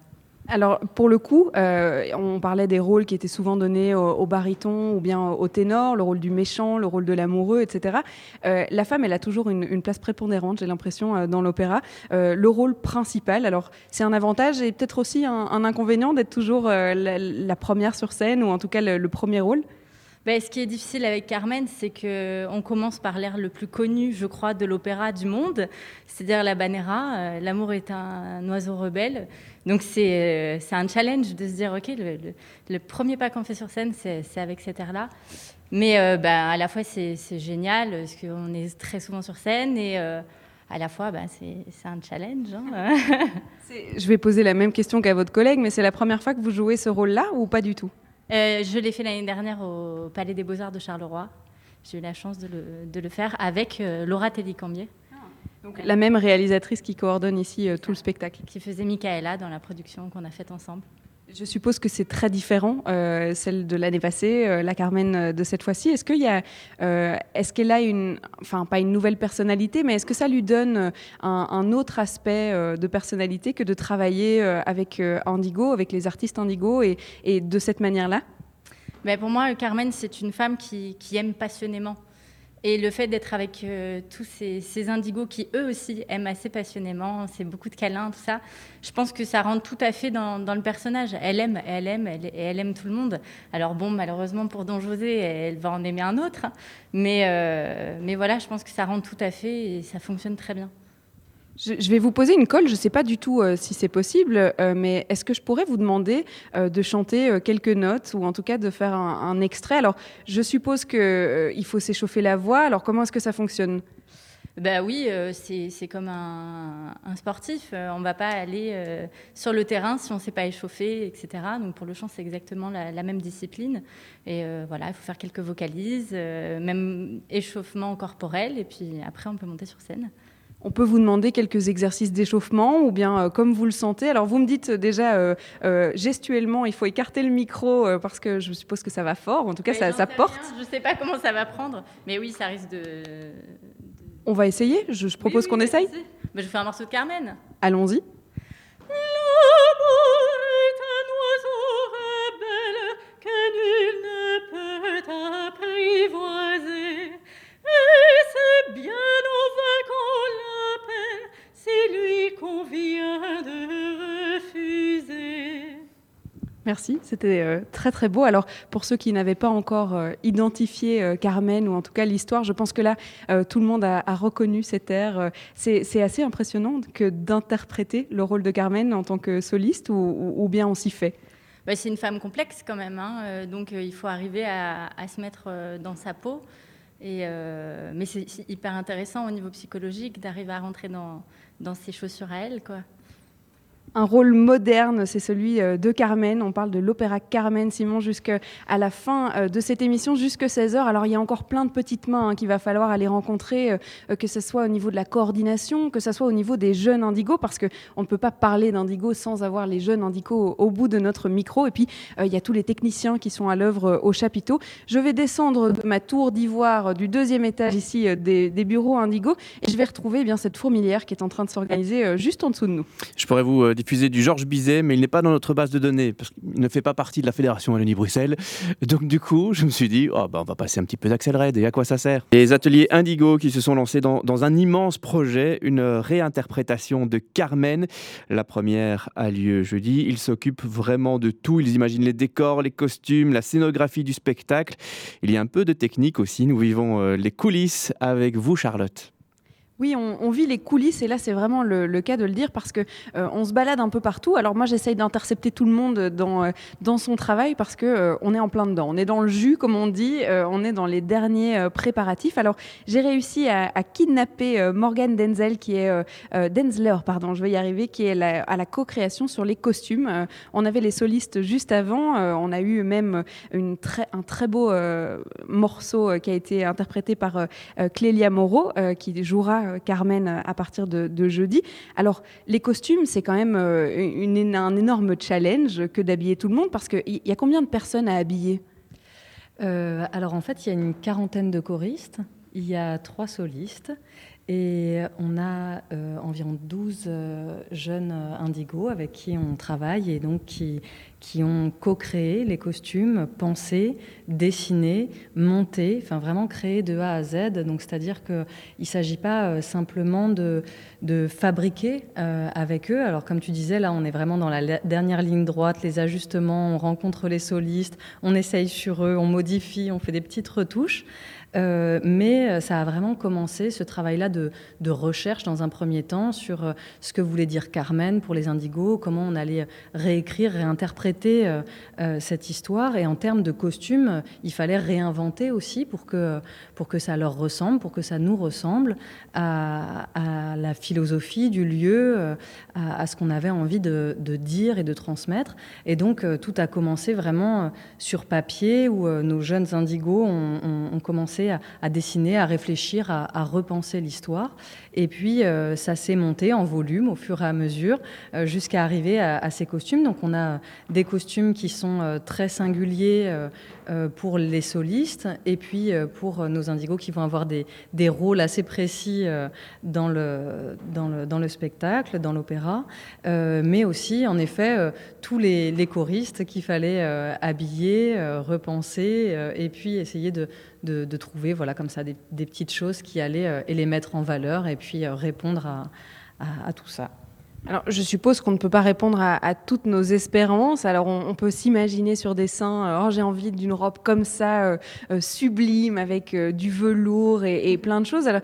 Alors, pour le coup, euh, on parlait des rôles qui étaient souvent donnés au, baryton ou bien au ténor, le rôle du méchant, le rôle de l'amoureux, etc. Euh, la femme, elle a toujours une, place prépondérante, j'ai l'impression, euh, dans l'opéra. le rôle principal, alors c'est un avantage et peut-être aussi un, inconvénient d'être toujours la, première sur scène ou en tout cas le premier rôle? Ben, ce qui est difficile avec Carmen, c'est qu'on commence par l'air le plus connu, je crois, de l'opéra du monde, c'est-à-dire la Banera. Euh, l'amour est un, oiseau rebelle. Donc c'est euh, un challenge de se dire, OK, le, premier pas qu'on fait sur scène, c'est avec cet air-là. Mais euh, ben, à la fois, c'est génial, parce qu'on est très souvent sur scène, et à la fois, ben, c'est un challenge. Hein. je vais poser la même question qu'à votre collègue, mais c'est la première fois que vous jouez ce rôle-là ou pas du tout? Euh, je l'ai fait l'année dernière au Palais des Beaux-Arts de Charleroi. J'ai eu la chance de le, faire avec euh, Laura Tellicambier. Ah. la même réalisatrice qui coordonne ici euh, tout le spectacle. Qui faisait Michaela dans la production qu'on a faite ensemble. Je suppose que c'est très différent, euh, celle de l'année passée, euh, la Carmen euh, de cette fois-ci. Est-ce a, est-ce qu'elle a une, enfin pas une nouvelle personnalité, mais est-ce que ça lui donne un, autre aspect de personnalité que de travailler avec Indigo, avec les artistes Indigo, et, de cette manière-là? Mais Pour moi, Carmen, c'est une femme qui aime passionnément. Et le fait d'être avec euh, tous ces, indigos qui, eux aussi, aiment assez passionnément, c'est beaucoup de câlins, tout ça, je pense que ça rentre tout à fait dans, le personnage. Elle aime, elle aime, elle, elle aime tout le monde. Alors bon, malheureusement pour Don José, elle va en aimer un autre. Mais, euh, mais voilà, je pense que ça rentre tout à fait et ça fonctionne très bien. Je, vais vous poser une colle, je ne sais pas du tout si c'est possible, mais est-ce que je pourrais vous demander de chanter quelques notes ou en tout cas de faire un, extrait? Alors, je suppose qu'il faut s'échauffer la voix, alors comment est-ce que ça fonctionne? Bah oui, euh, c'est comme un, sportif. Euh, on ne va pas aller euh, sur le terrain si on ne s'est pas échauffé, etc. Donc pour le chant, c'est exactement la, même discipline. Et voilà, il faut faire quelques vocalises, même échauffement corporel, et puis après, on peut monter sur scène. On peut vous demander quelques exercices d'échauffement ou bien comme vous le sentez. Alors vous me dites déjà gestuellement, il faut écarter le micro parce que je suppose que ça va fort. En tout cas, ça, ça porte. Je ne sais pas comment ça va prendre, mais oui, ça risque de, on va essayer je, propose qu'on essaye. Mais je fais un morceau de Carmen. Allons-y. Merci, c'était euh, très très beau. Alors pour ceux qui n'avaient pas encore euh, identifié euh, Carmen ou en tout cas l'histoire, je pense que là tout le monde a, reconnu cet air. C'est assez impressionnant que d'interpréter le rôle de Carmen en tant que soliste ou, bien on s'y fait. Bah, c'est une femme complexe quand même, hein. donc il faut arriver à, se mettre dans sa peau. Et, mais c'est hyper intéressant au niveau psychologique d'arriver à rentrer dans, dans ses chaussures à elle. Quoi un rôle moderne, c'est celui euh, de Carmen. On parle de l'opéra Carmen, Simon, jusqu'à la fin euh, de cette émission, jusque 16h. Alors, il y a encore plein de petites mains hein, qu'il va falloir aller rencontrer, euh, que ce soit au niveau de la coordination, que ce soit au niveau des jeunes indigos, parce qu'on ne peut pas parler d'indigo sans avoir les jeunes indigos au, bout de notre micro. Et puis, il y a tous les techniciens qui sont à l'œuvre au chapiteau. Je vais descendre de ma tour d'ivoire du deuxième étage ici des, bureaux indigos et je vais retrouver eh bien cette fourmilière qui est en train de s'organiser juste en dessous de nous. Je pourrais vous diffusé du Georges Bizet, mais il n'est pas dans notre base de données, parce qu'il ne fait pas partie de la Fédération Wallonie-Bruxelles. Donc du coup, je me suis dit, oh, bah, on va passer un petit peu d'accéléré, et à quoi ça sert? Les ateliers Indigo qui se sont lancés dans, dans un immense projet, une réinterprétation de Carmen. La première a lieu jeudi. Ils s'occupent vraiment de tout. Ils imaginent les décors, les costumes, la scénographie du spectacle. Il y a un peu de technique aussi. Nous vivons euh, les coulisses avec vous, Charlotte. Oui, on, vit les coulisses et là c'est vraiment le, cas de le dire parce que euh, on se balade un peu partout. Alors moi j'essaye d'intercepter tout le monde dans, euh, dans son travail parce que euh, on est en plein dedans. On est dans le jus comme on dit, on est dans les derniers préparatifs. Alors j'ai réussi à, kidnapper Morgan Denzel qui est Denzler, pardon, je vais y arriver, qui est à la co-création sur les costumes. on avait les solistes juste avant. on a eu même un très beau morceau qui a été interprété par Clélia Moreau qui jouera euh, Carmen à partir de, jeudi. Alors, les costumes, c'est quand même euh, un énorme challenge que d'habiller tout le monde parce qu'il y a combien de personnes à habiller? Euh, Alors, en fait, il y a une quarantaine de choristes, il y a trois solistes et on a environ 12 jeunes indigos avec qui on travaille et donc qui, qui ont co-créé les costumes, pensé, dessiné, monté, enfin vraiment créé de A à Z. Donc c'est-à-dire qu'il ne s'agit pas euh, simplement de, de fabriquer euh, avec eux. Alors comme tu disais, là on est vraiment dans la dernière ligne droite, les ajustements, on rencontre les solistes, on essaye sur eux, on modifie, on fait des petites retouches. Euh, mais ça a vraiment commencé ce travail-là de, recherche dans un premier temps sur ce que voulait dire Carmen pour les indigos, comment on allait réécrire, réinterpréter euh, euh, cette histoire. Et en termes de costumes, il fallait réinventer aussi pour que, pour que ça leur ressemble, pour que ça nous ressemble à, la philosophie du lieu, euh, à, ce qu'on avait envie de, dire et de transmettre. Et donc, tout a commencé vraiment sur papier où nos jeunes indigos ont, commencé à, dessiner, à réfléchir, à, repenser l'histoire. Et puis, ça s'est monté en volume au fur et à mesure jusqu'à arriver à, ces costumes. Donc, on a des costumes qui sont euh, très singuliers euh, euh, pour les solistes et puis pour nos indigos qui vont avoir des, rôles assez précis dans, le, spectacle, dans l'opéra, mais aussi en effet tous les choristes qu'il fallait habiller, repenser et puis essayer de, de, trouver voilà, comme ça des, petites choses qui allaient et les mettre en valeur et puis répondre à, à tout ça. alors, je suppose qu'on ne peut pas répondre à, toutes nos espérances. Alors, on, peut s'imaginer sur des seins, euh, oh, j'ai envie d'une robe comme ça, euh, euh, sublime, avec du velours et, plein de choses. Alors,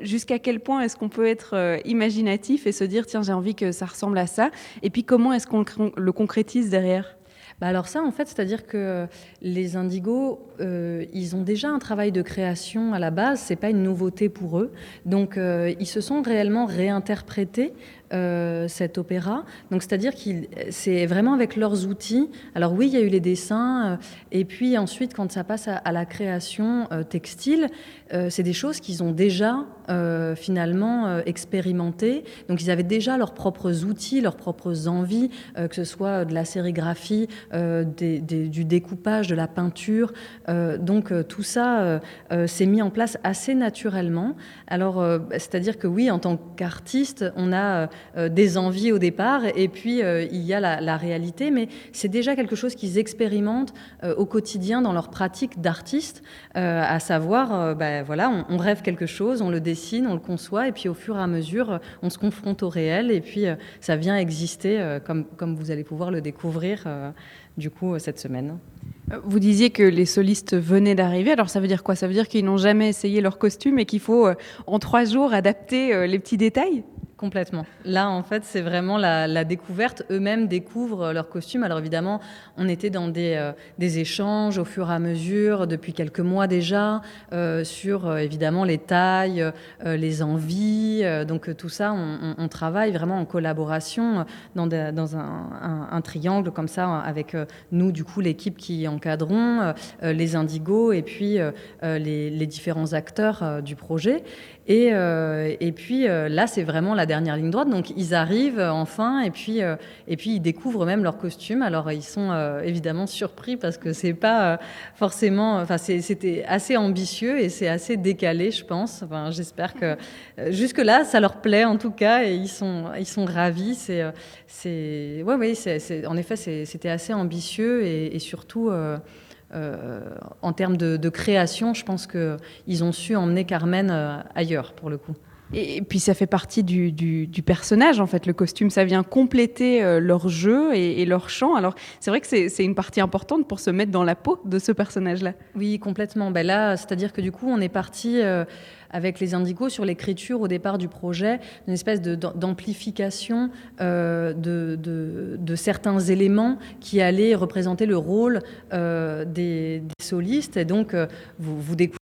jusqu'à quel point est-ce qu'on peut être imaginatif et se dire, tiens, j'ai envie que ça ressemble à ça Et puis, comment est-ce qu'on le concrétise derrière? Bah alors ça, en fait, c'est-à-dire que les indigos, ils ont déjà un travail de création à la base, c'est pas une nouveauté pour eux. Donc, ils se sont réellement réinterprétés euh, cet opéra. Donc, c'est-à-dire qu'il c'est vraiment avec leurs outils. Alors oui, il y a eu les dessins, euh, et puis ensuite, quand ça passe à, la création euh, textile, c'est des choses qu'ils ont déjà finalement expérimentées. Donc, ils avaient déjà leurs propres outils, leurs propres envies, que ce soit de la sérigraphie, du découpage, de la peinture. donc, tout ça s'est mis en place assez naturellement. Alors, c'est-à-dire que oui, en tant qu'artiste, on a des envies au départ, et puis euh, il y a la, réalité, mais c'est déjà quelque chose qu'ils expérimentent euh, au quotidien dans leur pratique d'artiste, à savoir, ben, voilà, on, rêve quelque chose, on le dessine, on le conçoit, et puis au fur et à mesure, on se confronte au réel, et puis ça vient exister, comme, comme vous allez pouvoir le découvrir du coup cette semaine. Vous disiez que les solistes venaient d'arriver, alors ça veut dire quoi? Ça veut dire qu'ils n'ont jamais essayé leur costume et qu'il faut en trois jours adapter les petits détails? Complètement. Là, en fait, c'est vraiment la, découverte. Eux-mêmes découvrent leurs costumes. Alors évidemment, on était dans des, euh, échanges au fur et à mesure, depuis quelques mois déjà, euh, sur euh, évidemment les tailles, les envies. donc tout ça, on, travaille vraiment en collaboration dans, un, triangle comme ça, avec nous, du coup, l'équipe qui encadrons, les indigos et puis les, différents acteurs du projet. Et, et puis là, c'est vraiment la dernière ligne droite. Donc ils arrivent euh, enfin et puis, euh, et puis ils découvrent même leur costume. Alors ils sont euh, évidemment surpris parce que c'est pas forcément. Enfin, c'était assez ambitieux et c'est assez décalé, je pense. Enfin, j'espère que jusque-là, ça leur plaît en tout cas et ils sont, ils sont ravis. C'est, c'est, ouais, oui, c'est, en effet, c'était assez ambitieux et, surtout. En termes de, de, création, je pense qu'ils ont su emmener Carmen ailleurs, pour le coup. Et, puis ça fait partie du, personnage, en fait. Le costume, ça vient compléter euh, leur jeu et, leur chant. Alors c'est vrai que c'est une partie importante pour se mettre dans la peau de ce personnage-là. Oui, complètement. Ben là, c'est-à-dire que du coup, on est parti... Euh, avec les indicaux sur l'écriture au départ du projet, une espèce d'amplification euh, de, certains éléments qui allaient représenter le rôle des, solistes. Et donc, vous, vous découvrez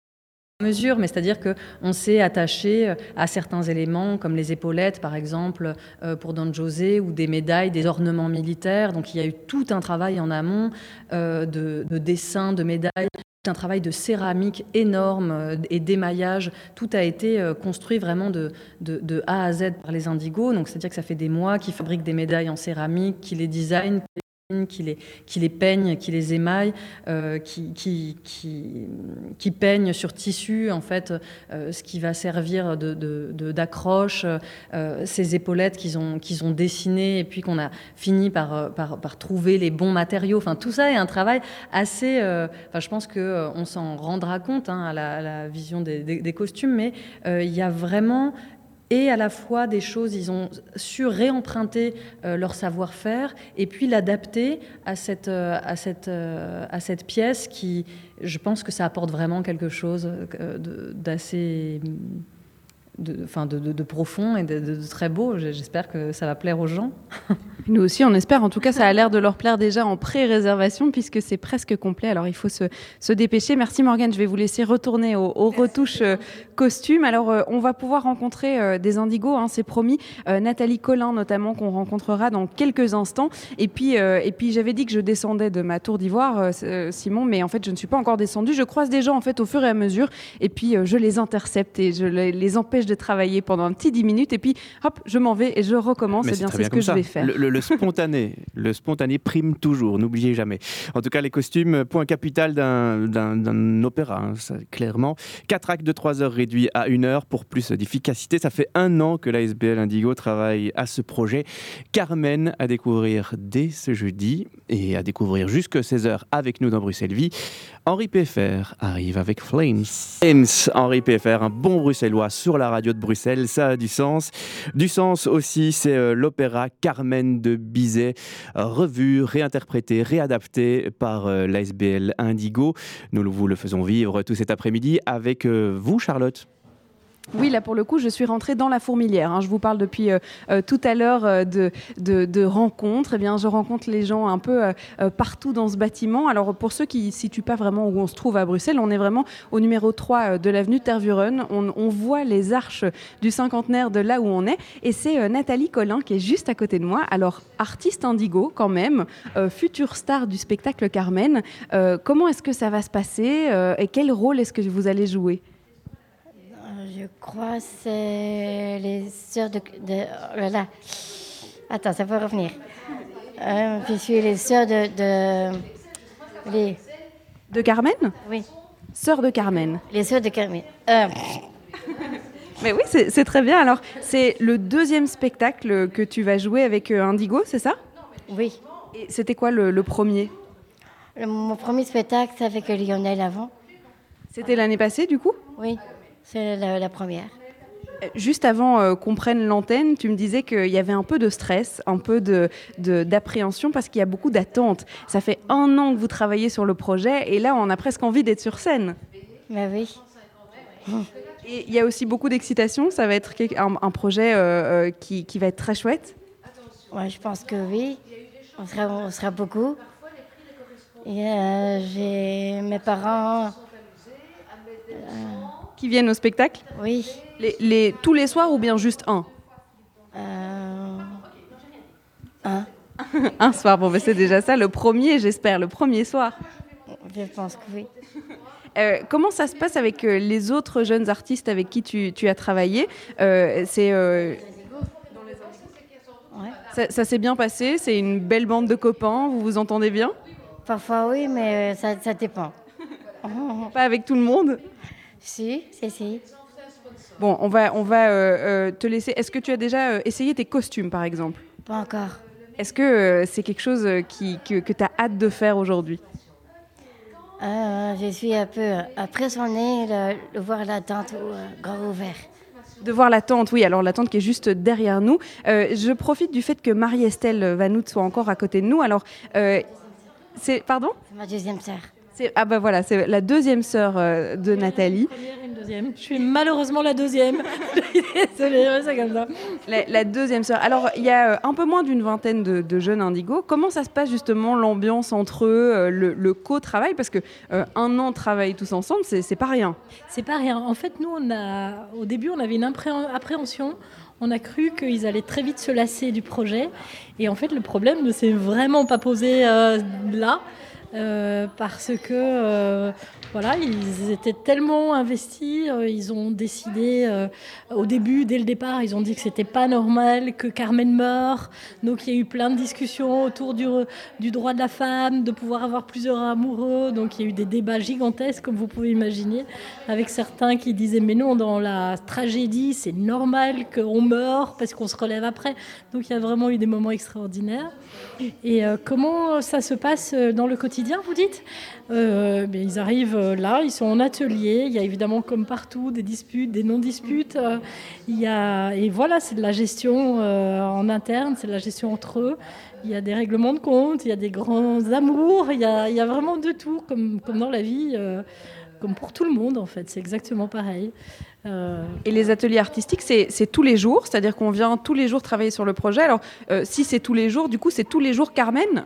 mesure, mais c'est-à-dire qu'on s'est attaché euh, à certains éléments comme les épaulettes, par exemple, euh, pour Don José, ou des médailles, des ornements militaires. Donc il y a eu tout un travail en amont euh, de, de dessin, de médailles un travail de céramique énorme et d'émaillage. Tout a été construit vraiment de, A à Z par les indigos. Donc, c'est-à-dire que ça fait des mois qu'ils fabriquent des médailles en céramique, qu'ils les designent, qui les, qui peignent, qui les émaillent, euh, qui, peignent sur tissu, en fait, euh, ce qui va servir d'accroche, euh, ces épaulettes qu'ils ont, dessinées et puis qu'on a fini par, trouver les bons matériaux. Enfin, tout ça est un travail assez... enfin, je pense qu'on s'en rendra compte hein, à, la, vision des costumes, mais il y a vraiment et à la fois des choses, ils ont su réemprunter euh, leur savoir-faire et puis l'adapter euh, euh, à cette pièce qui, je pense que ça apporte vraiment quelque chose d'assez de, enfin de, de, profond et de, très beau. J'espère que ça va plaire aux gens. Nous aussi, on espère. En tout cas, ça a l'air de leur plaire déjà en pré-réservation puisque c'est presque complet. Alors, il faut se, se, dépêcher. Merci Morgane. Je vais vous laisser retourner aux, retouches euh, costumes. Alors, euh, on va pouvoir rencontrer euh, des indigos, hein, c'est promis. Nathalie Collin, notamment, qu'on rencontrera dans quelques instants. Et puis, et puis j'avais dit que je descendais de ma tour d'ivoire, Simon, mais en fait, je ne suis pas encore descendue. Je croise des gens en fait au fur et à mesure, et puis je les intercepte et je les empêche de travailler pendant un petit 10 minutes et puis hop, je m'en vais et je recommence. et eh bien, c'est ce que je vais faire. Le, spontané, le spontané prime toujours, n'oubliez jamais. En tout cas, les costumes, point capital d'un opéra, hein, clairement. Quatre actes de 3 heures réduits à 1 heure pour plus d'efficacité. Ça fait un an que l'ASBL Indigo travaille à ce projet. Carmen à découvrir dès ce jeudi. et à découvrir jusque 16h avec nous dans Bruxelles Vie. Henri PFR arrive avec Flames. Flames, Henri PFR, un bon bruxellois sur la radio de Bruxelles, ça a du sens. Du sens aussi, c'est euh, l'opéra Carmen de Bizet, euh, revu, réinterprété, réadapté par euh, l'ASBL Indigo. Nous vous le faisons vivre tout cet après-midi avec vous, Charlotte. Oui, là pour le coup, je suis rentrée dans la fourmilière. hein. Je vous parle depuis euh, euh, tout à l'heure euh, de, de- rencontres. Eh bien, je rencontre les gens un peu partout dans ce bâtiment. Alors pour ceux qui ne situent pas vraiment où on se trouve à Bruxelles, on est vraiment au numéro 3 euh, de l'avenue Tervuren. On, on voit les arches du cinquantenaire de là où on est. Et c'est Nathalie Collin qui est juste à côté de moi. Alors artiste indigo quand même, future star du spectacle Carmen. Comment est-ce que ça va se passer et quel rôle est-ce que vous allez jouer? Je crois que c'est les sœurs de, de- oh là là. Attends, ça peut revenir. Euh, je suis les sœurs de, de- les, De Carmen oui, Sœur de Carmen. les sœurs de Carmen. Euh, Mais oui, c'est très bien. Alors, c'est le deuxième spectacle que tu vas jouer avec euh, Indigo, c'est ça? Oui, Et c'était quoi le, le premier? Le- mon premier spectacle, c'est avec Lionel avant. C'était l'année passée, du coup? Oui, c'est la, la première. Euh, Juste avant euh, qu'on prenne l'antenne, tu me disais qu'il y avait un peu de stress, un peu de- de- d'appréhension parce qu'il y a beaucoup d'attentes. Ça fait un an que vous travaillez sur le projet et là, on a presque envie d'être sur scène. Mais oui, Et il y a aussi beaucoup d'excitation. Ça va être un, un projet euh, euh, qui, qui va être très chouette. ouais, je pense que oui. On sera, on sera beaucoup. Et euh, j'ai mes parents, Qui viennent au spectacle oui. les, les- Tous les soirs ou bien juste un Euh, un, Un soir, bon, ben, c'est déjà ça. Le premier, j'espère, le premier soir. je pense que oui. Euh, comment ça se passe avec euh, les autres jeunes artistes avec qui tu, tu as travaillé C'est Ouais. ça, ça s'est bien passé. C'est une belle bande de copains. Vous vous entendez bien? Parfois oui, mais ça, ça dépend. Pas avec tout le monde? si, si, si. Bon, on va, on va euh, euh, te laisser. Est-ce que tu as déjà euh, essayé tes costumes, par exemple? Pas encore. Est-ce que c'est quelque chose qui, que, que tu as hâte de faire aujourd'hui? Je suis un peu impressionnée de, de voir la tente grand ouvert. De voir la tente, oui, alors la tente qui est juste derrière nous. Je profite du fait que Marie-Estelle Vanout soit encore à côté de nous. Alors, c'est. Pardon? C'est ma deuxième sœur. Ah bah voilà, c'est la deuxième sœur euh, de Nathalie. Une deuxième. Je suis malheureusement la deuxième. Désolée, c'est comme ça. La, la deuxième sœur. Alors, il y a euh, un peu moins d'une vingtaine de, de jeunes indigos. Comment ça se passe justement l'ambiance entre eux, euh, le, le co-travail? Parce que euh, un an de travail tous ensemble, c'est pas rien. C'est pas rien. En fait, nous, on a, au début, on avait une appréhension. On a cru qu'ils allaient très vite se lasser du projet. Et en fait, le problème ne s'est vraiment pas posé euh, là. Euh, parce que euh, voilà, ils étaient tellement investis, euh, ils ont décidé euh, au début, dès le départ, ils ont dit que c'était pas normal que Carmen meure. Donc il y a eu plein de discussions autour du, droit de la femme, de pouvoir avoir plusieurs amoureux. Donc il y a eu des débats gigantesques, comme vous pouvez imaginer, avec certains qui disaient mais non, dans la tragédie, c'est normal qu'on meure parce qu'on se relève après. Donc il y a vraiment eu des moments extraordinaires. Et euh, comment ça se passe dans le quotidien, vous dites? Ils arrivent là, ils sont en atelier. Il y a évidemment, comme partout, des disputes, des non-disputes. Euh, il y a, et voilà, c'est de la gestion euh, en interne, c'est de la gestion entre eux. Il y a des règlements de compte, il y a des grands amours, il y a, il y a vraiment de tout, comme, comme dans la vie, euh, comme pour tout le monde en fait. C'est exactement pareil. Euh, Et les ateliers artistiques, c'est tous les jours, c'est-à-dire qu'on vient tous les jours travailler sur le projet. Alors, euh, si c'est tous les jours, du coup, c'est tous les jours Carmen?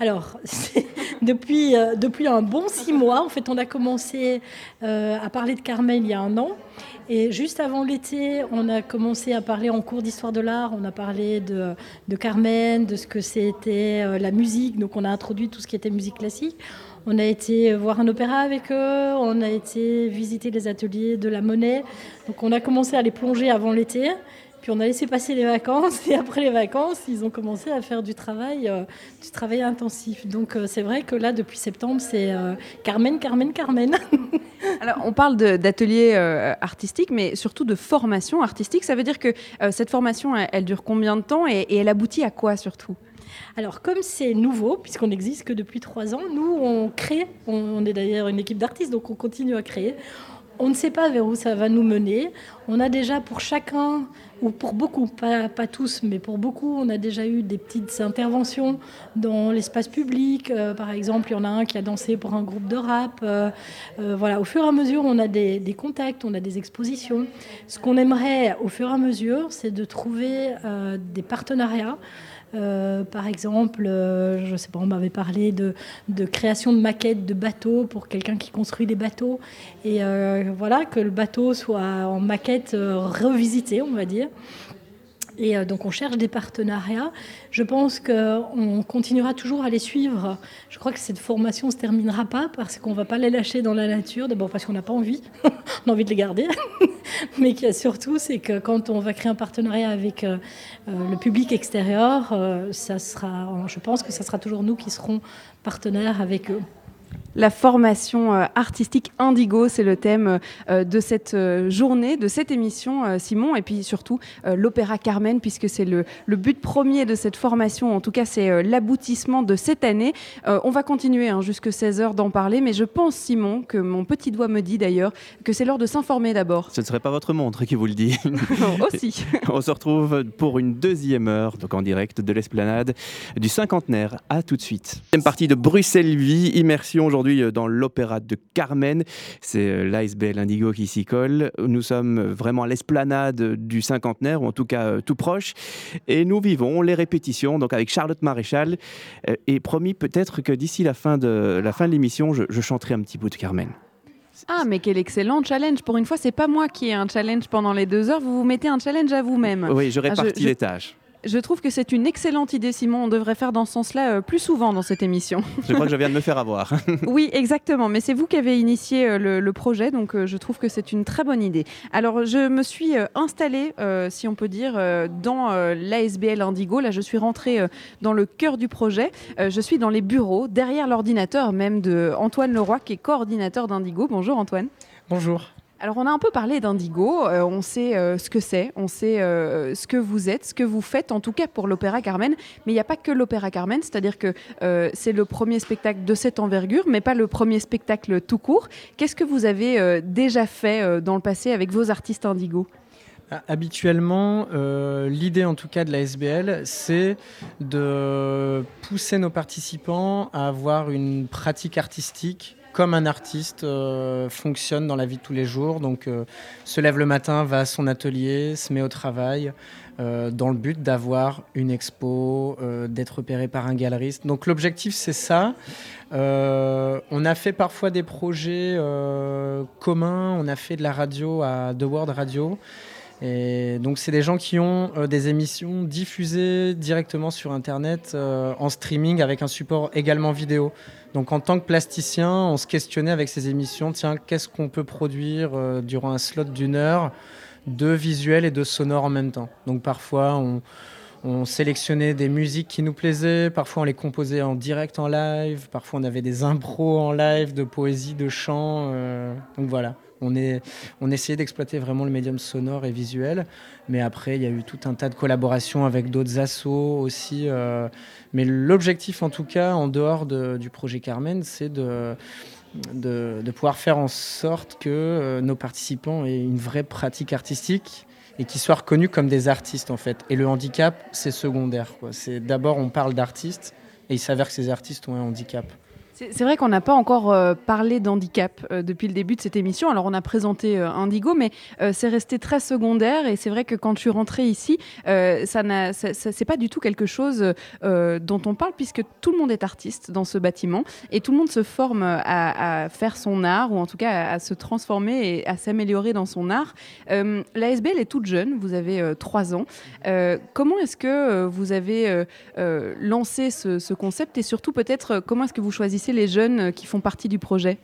Alors, depuis, euh, depuis un bon six mois, en fait, on a commencé à parler de Carmen il y a un an. Et juste avant l'été, on a commencé à parler en cours d'histoire de l'art. On a parlé de, de Carmen, de ce que c'était la musique. Donc, on a introduit tout ce qui était musique classique. On a été voir un opéra avec eux. On a été visiter les ateliers de la monnaie. Donc, on a commencé à les plonger avant l'été. Puis on a laissé passer les vacances et après les vacances, ils ont commencé à faire du travail, euh, du travail intensif. Donc euh, c'est vrai que là, depuis septembre, c'est euh, Carmen, Carmen, Carmen. Alors, on parle d'ateliers artistiques, mais surtout de formation artistique. Ça veut dire que cette formation, elle, dure combien de temps et elle aboutit à quoi surtout? Alors, comme c'est nouveau, puisqu'on n'existe que depuis trois ans, nous, on crée. On, est d'ailleurs une équipe d'artistes, donc on continue à créer. On ne sait pas vers où ça va nous mener. On a déjà pour chacun, ou pour beaucoup, pas, pas tous, mais pour beaucoup, on a déjà eu des petites interventions dans l'espace public. Euh, par exemple, il y en a un qui a dansé pour un groupe de rap. Euh, euh, voilà, au fur et à mesure, on a des, des contacts, on a des expositions. Ce qu'on aimerait, au fur et à mesure, c'est de trouver des partenariats. Euh, par exemple, euh, je sais pas, on m'avait parlé de, création de maquettes de bateaux pour quelqu'un qui construit des bateaux. Et euh, voilà, que le bateau soit en maquette revisité, on va dire. Et euh, donc on cherche des partenariats. Je pense qu'on continuera toujours à les suivre. Je crois que cette formation ne se terminera pas parce qu'on ne va pas les lâcher dans la nature. D'abord parce qu'on n'a pas envie, on a envie de les garder. Mais qu'il y a surtout, c'est que quand on va créer un partenariat avec euh, euh, le public extérieur, ça sera, je pense que ce sera toujours nous qui serons partenaires avec eux. La formation euh, artistique Indigo, c'est le thème euh, de cette euh, journée, de cette émission, Simon, et puis surtout l'opéra Carmen, puisque c'est le, but premier de cette formation, en tout cas c'est l'aboutissement de cette année. on va continuer hein, jusque 16h d'en parler, mais je pense, Simon, que mon petit doigt me dit d'ailleurs que c'est l'heure de s'informer d'abord. Ce ne serait pas votre montre qui vous le dit. Aussi. on se retrouve pour une deuxième heure, donc en direct de l'esplanade du cinquantenaire. À tout de suite. Deuxième partie de Bruxelles Vie, immersion aujourd'hui aujourd'hui euh, dans l'opéra de Carmen. C'est euh, l'ASBL Indigo qui s'y colle. Nous sommes vraiment à l'esplanade du cinquantenaire, ou en tout cas euh, tout proche. Et nous vivons les répétitions donc avec Charlotte Maréchal. Et promis peut-être que d'ici la fin de la fin de l'émission, je, je chanterai un petit bout de Carmen. Ah, mais quel excellent challenge. Pour une fois, c'est pas moi qui ai un challenge pendant les deux heures. Vous vous mettez un challenge à vous-même. Oui, je répartis ah, les tâches. Je trouve que c'est une excellente idée, Simon. On devrait faire dans ce sens-là euh, plus souvent dans cette émission. Je crois que je viens de me faire avoir. oui, exactement. Mais c'est vous qui avez initié euh, le, projet, donc euh, je trouve que c'est une très bonne idée. Alors, je me suis installée, si on peut dire, dans l'ASBL Indigo. Là, je suis rentrée dans le cœur du projet. je suis dans les bureaux, derrière l'ordinateur même de Antoine Leroy, qui est coordinateur d'Indigo. Bonjour Antoine. Bonjour. Alors on a un peu parlé d'Indigo, euh, on sait euh, ce que c'est, on sait euh, ce que vous êtes, ce que vous faites, en tout cas pour l'Opéra Carmen. Mais il n'y a pas que l'Opéra Carmen, c'est-à-dire que c'est le premier spectacle de cette envergure, mais pas le premier spectacle tout court. Qu'est-ce que vous avez déjà fait dans le passé avec vos artistes Indigo? Ah, Habituellement, l'idée en tout cas de la SBL, c'est de pousser nos participants à avoir une pratique artistique comme un artiste euh, fonctionne dans la vie de tous les jours. Donc, euh, se lève le matin, va à son atelier, se met au travail, euh, dans le but d'avoir une expo, d'être repéré par un galeriste. Donc, l'objectif, c'est ça. on a fait parfois des projets communs. On a fait de la radio à The World Radio. Et donc, c'est des gens qui ont des émissions diffusées directement sur Internet en streaming avec un support également vidéo. Donc en tant que plasticien, on se questionnait avec ces émissions, tiens, qu'est-ce qu'on peut produire euh, durant un slot d'une heure de visuel et de sonore en même temps? Donc parfois, on, sélectionnait des musiques qui nous plaisaient, parfois on les composait en direct en live, parfois on avait des impros en live de poésie, de chant. Euh, donc voilà. On, est, on essayait d'exploiter vraiment le médium sonore et visuel, mais après il y a eu tout un tas de collaborations avec d'autres assos aussi. Euh, mais l'objectif en tout cas, en dehors du projet Carmen, c'est de, de, pouvoir faire en sorte que euh, nos participants aient une vraie pratique artistique et qu'ils soient reconnus comme des artistes en fait. Et le handicap, c'est secondaire. C'est d'abord on parle d'artistes et il s'avère que ces artistes ont un handicap. C'est vrai qu'on n'a pas encore euh, parlé d'handicap euh, depuis le début de cette émission. Alors on a présenté euh, Indigo, mais c'est resté très secondaire. Et c'est vrai que quand je suis rentrée ici, ça n'a, c'est pas du tout quelque chose dont on parle, puisque tout le monde est artiste dans ce bâtiment et tout le monde se forme à, faire son art, ou en tout cas à, se transformer et à s'améliorer dans son art. L'ASBL est toute jeune, vous avez trois ans. comment est-ce que vous avez lancé ce concept? Et surtout peut-être comment est-ce que vous choisissez les jeunes euh, qui font partie du projet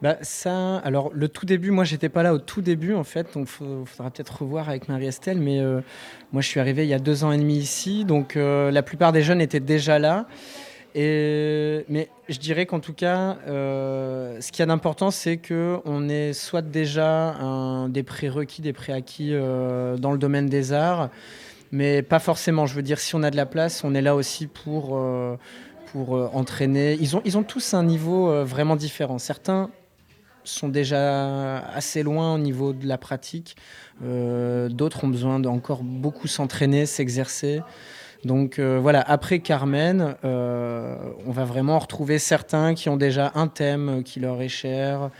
bah ça, alors le tout début, moi j'étais pas là au tout début en fait, donc il faudra peut-être revoir avec Marie-Estelle, mais euh, moi je suis arrivé il y a deux ans et demi ici, donc euh, la plupart des jeunes étaient déjà là. Et, mais je dirais qu'en tout cas, ce qui y a d'important, c'est qu'on est soit déjà un, des prérequis, des préacquis dans le domaine des arts, mais pas forcément. Je veux dire, si on a de la place, on est là aussi pour, pour entraîner. Ils ont, ils ont tous un niveau vraiment différent. Certains sont déjà assez loin au niveau de la pratique. D'autres ont besoin d'encore beaucoup s'entraîner, s'exercer. Donc euh, voilà, après Carmen, euh, on va vraiment retrouver certains qui ont déjà un thème qui leur est cher,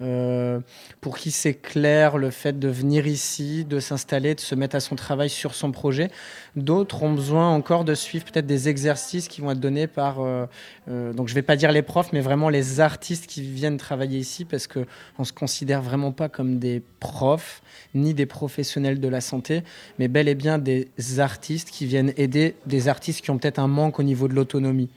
euh, pour qui c'est clair le fait de venir ici, de s'installer, de se mettre à son travail sur son projet. D'autres ont besoin encore de suivre peut-être des exercices qui vont être donnés par, euh, euh, donc je ne vais pas dire les profs, mais vraiment les artistes qui viennent travailler ici, parce qu'on ne se considère vraiment pas comme des profs ni des professionnels de la santé, mais bel et bien des artistes qui viennent aider des artistes qui ont peut-être un manque au niveau de l'autonomie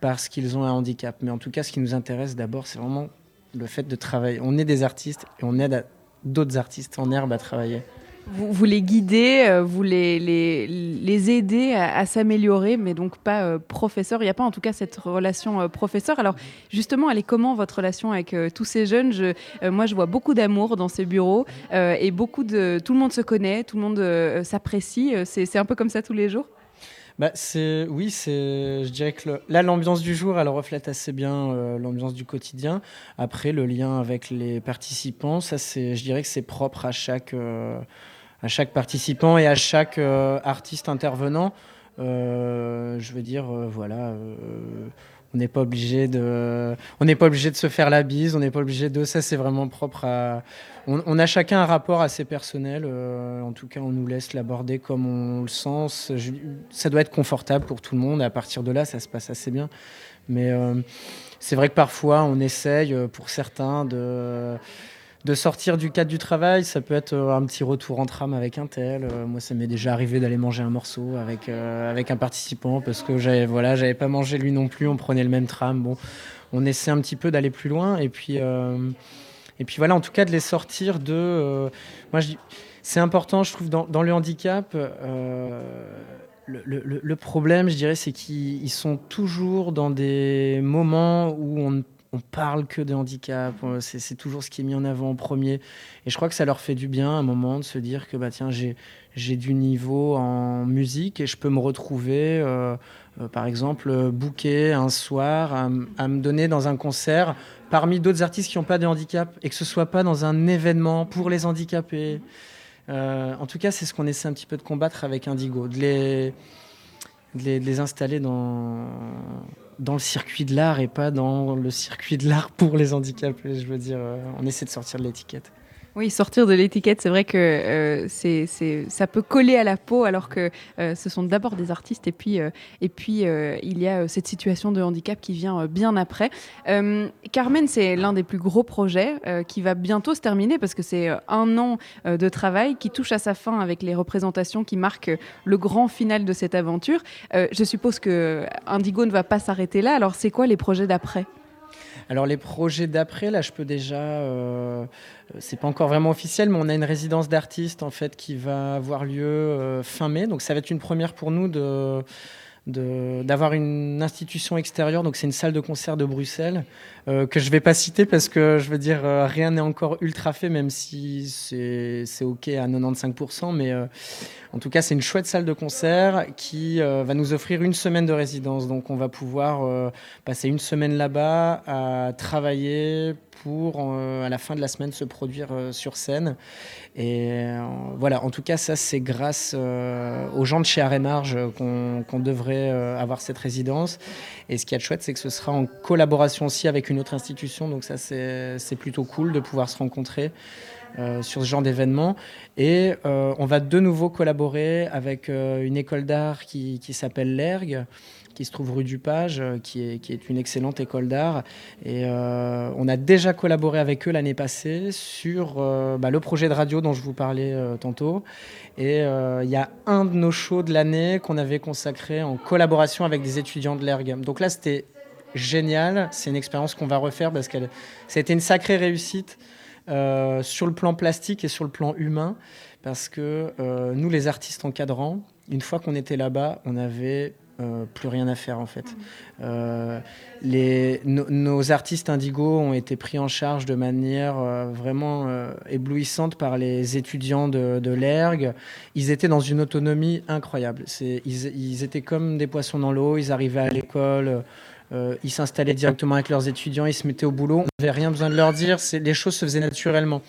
parce qu'ils ont un handicap. Mais en tout cas, ce qui nous intéresse d'abord, c'est vraiment le fait de travailler. On est des artistes et on aide d'autres artistes en herbe à travailler. Vous, les guidez, euh, vous les, les, aidez à, s'améliorer, mais donc pas euh, professeur. Il n'y a pas en tout cas cette relation euh, professeur. Alors justement, elle est comment votre relation avec tous ces jeunes? Je, Moi, je vois beaucoup d'amour dans ces bureaux et beaucoup de... Tout le monde se connaît, tout le monde s'apprécie. C'est un peu comme ça tous les jours? Bah, c'est oui, c'est je dirais que là l'ambiance du jour elle reflète assez bien euh, l'ambiance du quotidien. Après le lien avec les participants, ça c'est je dirais que c'est propre à chaque euh, à chaque participant et à chaque euh, artiste intervenant. je veux dire voilà on n'est pas obligé de on n'est pas obligé de se faire la bise, on n'est pas obligé de ça c'est vraiment propre à on, a chacun un rapport assez personnel. Euh, en tout cas, on nous laisse l'aborder comme on le sent. ça doit être confortable pour tout le monde. à partir de là, ça se passe assez bien. Mais euh, c'est vrai que parfois, on essaye, euh, pour certains, de, de sortir du cadre du travail. Ça peut être un petit retour en tram avec un tel. moi, ça m'est déjà arrivé d'aller manger un morceau avec, avec un participant parce que j'avais voilà, pas mangé lui non plus. On prenait le même tram. Bon, on essaie un petit peu d'aller plus loin. Et puis. Et puis voilà, en tout cas, de les sortir de. Euh, moi, c'est important, je trouve, dans, le handicap. Euh, le, problème, je dirais, c'est qu'ils sont toujours dans des moments où on, on parle que de handicap. Euh, c'est toujours ce qui est mis en avant en premier. Et je crois que ça leur fait du bien à un moment de se dire que bah, tiens, j'ai du niveau en musique et je peux me retrouver. Euh, par exemple, euh, booker un soir à, me donner dans un concert parmi d'autres artistes qui n'ont pas de handicap et que ce soit pas dans un événement pour les handicapés. Euh, en tout cas, c'est ce qu'on essaie un petit peu de combattre avec Indigo, de les, les, installer dans, dans le circuit de l'art et pas dans le circuit de l'art pour les handicapés. Je veux dire, on essaie de sortir de l'étiquette. Oui, sortir de l'étiquette, c'est vrai que euh, ça peut coller à la peau alors que euh, ce sont d'abord des artistes et puis, euh, et puis il y a cette situation de handicap qui vient bien après. Carmen, c'est l'un des plus gros projets qui va bientôt se terminer parce que c'est un an de travail qui touche à sa fin avec les représentations qui marquent le grand final de cette aventure. je suppose que Indigo ne va pas s'arrêter là. Alors, c'est quoi les projets d'après? Alors les projets d'après, là, je peux déjà, euh, c'est pas encore vraiment officiel, mais on a une résidence d'artistes en fait qui va avoir lieu euh, fin mai. Donc ça va être une première pour nous de d'avoir une institution extérieure, donc c'est une salle de concert de Bruxelles, euh, que je vais pas citer parce que je veux dire, euh, rien n'est encore ultra fait, même si c'est OK à 95%, mais euh, en tout cas, c'est une chouette salle de concert qui va nous offrir une semaine de résidence. Donc, on va pouvoir passer une semaine là-bas à travailler pour, à la fin de la semaine, se produire sur scène. Et voilà, en tout cas, ça, c'est grâce aux gens de chez Arémarge qu'on devrait avoir cette résidence. Et ce qui est chouette, c'est que ce sera en collaboration aussi avec une autre institution. Donc ça, c'est plutôt cool de pouvoir se rencontrer. Euh, sur ce genre d'événement. Et euh, on va de nouveau collaborer avec euh, une école d'art qui, qui s'appelle l'ERG, qui se trouve rue du Page, qui est, qui est une excellente école d'art. Et on a déjà collaboré avec eux l'année passée sur bah, le projet de radio dont je vous parlais tantôt. Et il y a un de nos shows de l'année qu'on avait consacré en collaboration avec des étudiants de l'ERG. Donc là, c'était génial. C'est une expérience qu'on va refaire parce que ça a été une sacrée réussite euh, sur le plan plastique et sur le plan humain. Parce que euh, nous, les artistes encadrants, une fois qu'on était là-bas, on avait plus rien à faire en fait. Les, nos artistes indigos ont été pris en charge de manière vraiment éblouissante par les étudiants de, l'ERG. Ils étaient dans une autonomie incroyable. Ils, étaient comme des poissons dans l'eau, ils arrivaient à l'école. Euh, ils s'installaient directement avec leurs étudiants, ils se mettaient au boulot. On n'avait rien besoin de leur dire, les choses se faisaient naturellement.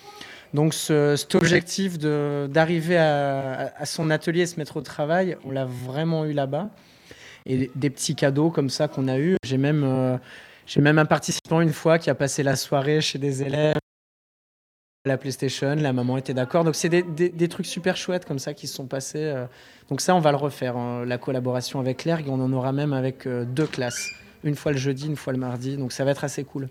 Donc cet objectif d'arriver à, son atelier et se mettre au travail, on l'a vraiment eu là-bas. Et des petits cadeaux comme ça qu'on a eu. J'ai même, euh, même un participant une fois qui a passé la soirée chez des élèves la PlayStation, la maman était d'accord. Donc c'est des, trucs super chouettes comme ça qui se sont passés. Euh. Donc ça, on va le refaire, hein, la collaboration avec l'ERG, on en aura même avec deux classes une fois le jeudi, une fois le mardi. Donc ça va être assez cool.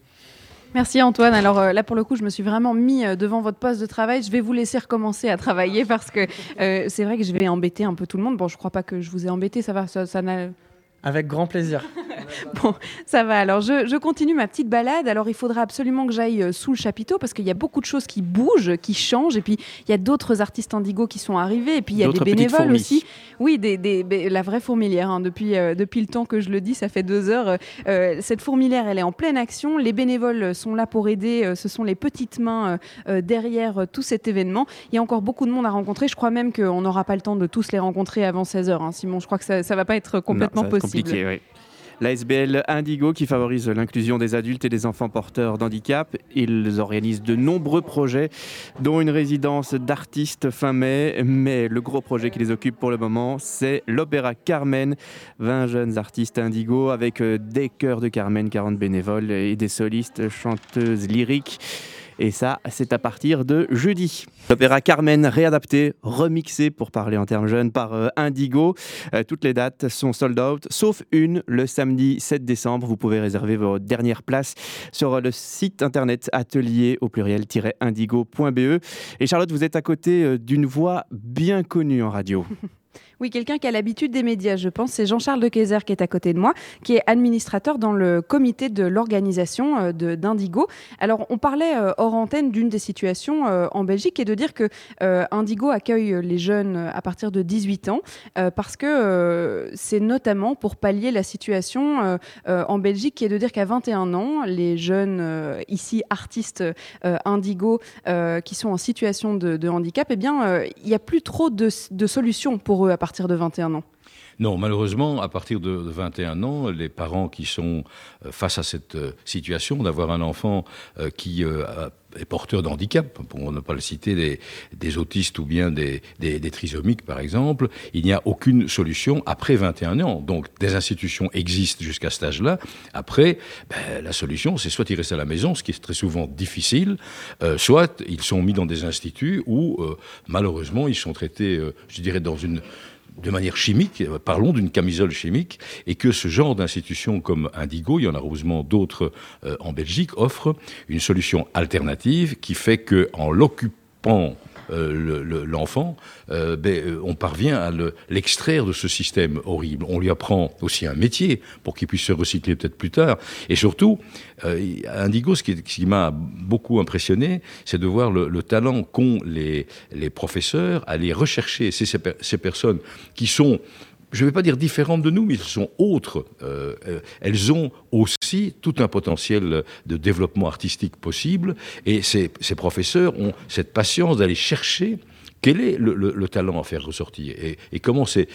Merci Antoine. Alors euh, là pour le coup, je me suis vraiment mis euh, devant votre poste de travail. Je vais vous laisser recommencer à travailler parce que euh, c'est vrai que je vais embêter un peu tout le monde. Bon, je crois pas que je vous ai embêté, ça va, ça, ça n'a avec grand plaisir. bon, ça va. Alors, je, continue ma petite balade. Alors, il faudra absolument que j'aille euh, sous le chapiteau parce qu'il y a beaucoup de choses qui bougent, qui changent. Et puis, il y a d'autres artistes indigos qui sont arrivés. Et puis, il y a des bénévoles aussi. Oui, des, la vraie fourmilière. Hein. Depuis, euh, depuis le temps que je le dis, ça fait deux heures. Euh, cette fourmilière, elle est en pleine action. Les bénévoles sont là pour aider. ce sont les petites mains derrière tout cet événement. Il y a encore beaucoup de monde à rencontrer. Je crois même qu'on n'aura pas le temps de tous les rencontrer avant 16 heures. Hein. Simon, je crois que ça ne va pas être complètement possible. La SBL Indigo qui favorise l'inclusion des adultes et des enfants porteurs d'handicap. Ils organisent de nombreux projets, dont une résidence d'artistes fin mai. Mais le gros projet qui les occupe pour le moment, c'est l'Opéra Carmen. 20 jeunes artistes Indigo avec euh, des chœurs de Carmen, 40 bénévoles et des solistes, chanteuses lyriques. Et ça, c'est à partir de jeudi. L'opéra Carmen réadapté, remixé pour parler en termes jeunes par euh, Indigo. Euh, toutes les dates sont sold out, sauf une le samedi 7 décembre. Vous pouvez réserver vos dernières places sur le site internet atelier au pluriel-indigo.be. Et Charlotte, vous êtes à côté euh, d'une voix bien connue en radio. Oui, quelqu'un qui a l'habitude des médias, je pense. C'est Jean-Charles de Kayser qui est à côté de moi, qui est administrateur dans le comité de l'organisation euh, d'Indigo. Alors, on parlait euh, hors antenne d'une des situations euh, en Belgique et de dire que Indigo accueille les jeunes à partir de 18 ans parce que c'est notamment pour pallier la situation en Belgique qui est de dire qu'à 21 ans, les jeunes ici artistes Indigo qui sont en situation de, handicap, eh bien, il n'y a plus trop de, solutions pour eux de 21 ans non, malheureusement, à partir de 21 ans, les parents qui sont euh, face à cette euh, situation d'avoir un enfant euh, qui est porteur de handicap, pour ne pas le citer, des, autistes ou bien des, trisomiques par exemple, il n'y a aucune solution après 21 ans. Donc des institutions existent jusqu'à cet âge-là. Après, ben, la solution, c'est soit ils restent à la maison, ce qui est très souvent difficile, soit ils sont mis dans des instituts où malheureusement ils sont traités, je dirais, dans une de manière chimique, parlons d'une camisole chimique, et que ce genre d'institution comme Indigo, il y en a heureusement d'autres euh, en Belgique, offre une solution alternative qui fait que en l'occupant euh, l'enfant, euh, ben, euh, on parvient à l'extraire de ce système horrible. On lui apprend aussi un métier pour qu'il puisse se recycler peut-être plus tard. Et surtout, Indigo, ce qui, m'a beaucoup impressionné, c'est de voir le, talent qu'ont les, professeurs à aller rechercher ces personnes qui sont je ne vais pas dire différentes de nous, mais elles sont autres. Euh, euh, elles ont aussi tout un potentiel de développement artistique possible, et ces professeurs ont cette patience d'aller chercher quel est le, talent à faire ressortir et, comment ces,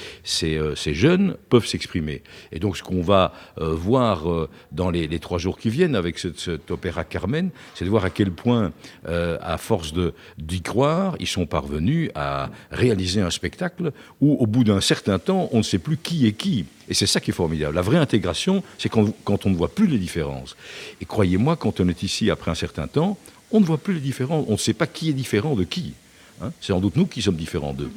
euh, ces, jeunes peuvent s'exprimer? Et donc, ce qu'on va euh, voir euh, dans les, trois jours qui viennent avec cet opéra Carmen, c'est de voir à quel point, à force d'y croire, ils sont parvenus à réaliser un spectacle où, au bout d'un certain temps, on ne sait plus qui est qui. Et c'est ça qui est formidable. La vraie intégration, c'est quand, quand on ne voit plus les différences. Et croyez-moi, quand on est ici après un certain temps, on ne voit plus les différences. On ne sait pas qui est différent de qui. Hein, c'est sans doute nous qui sommes différents d'eux.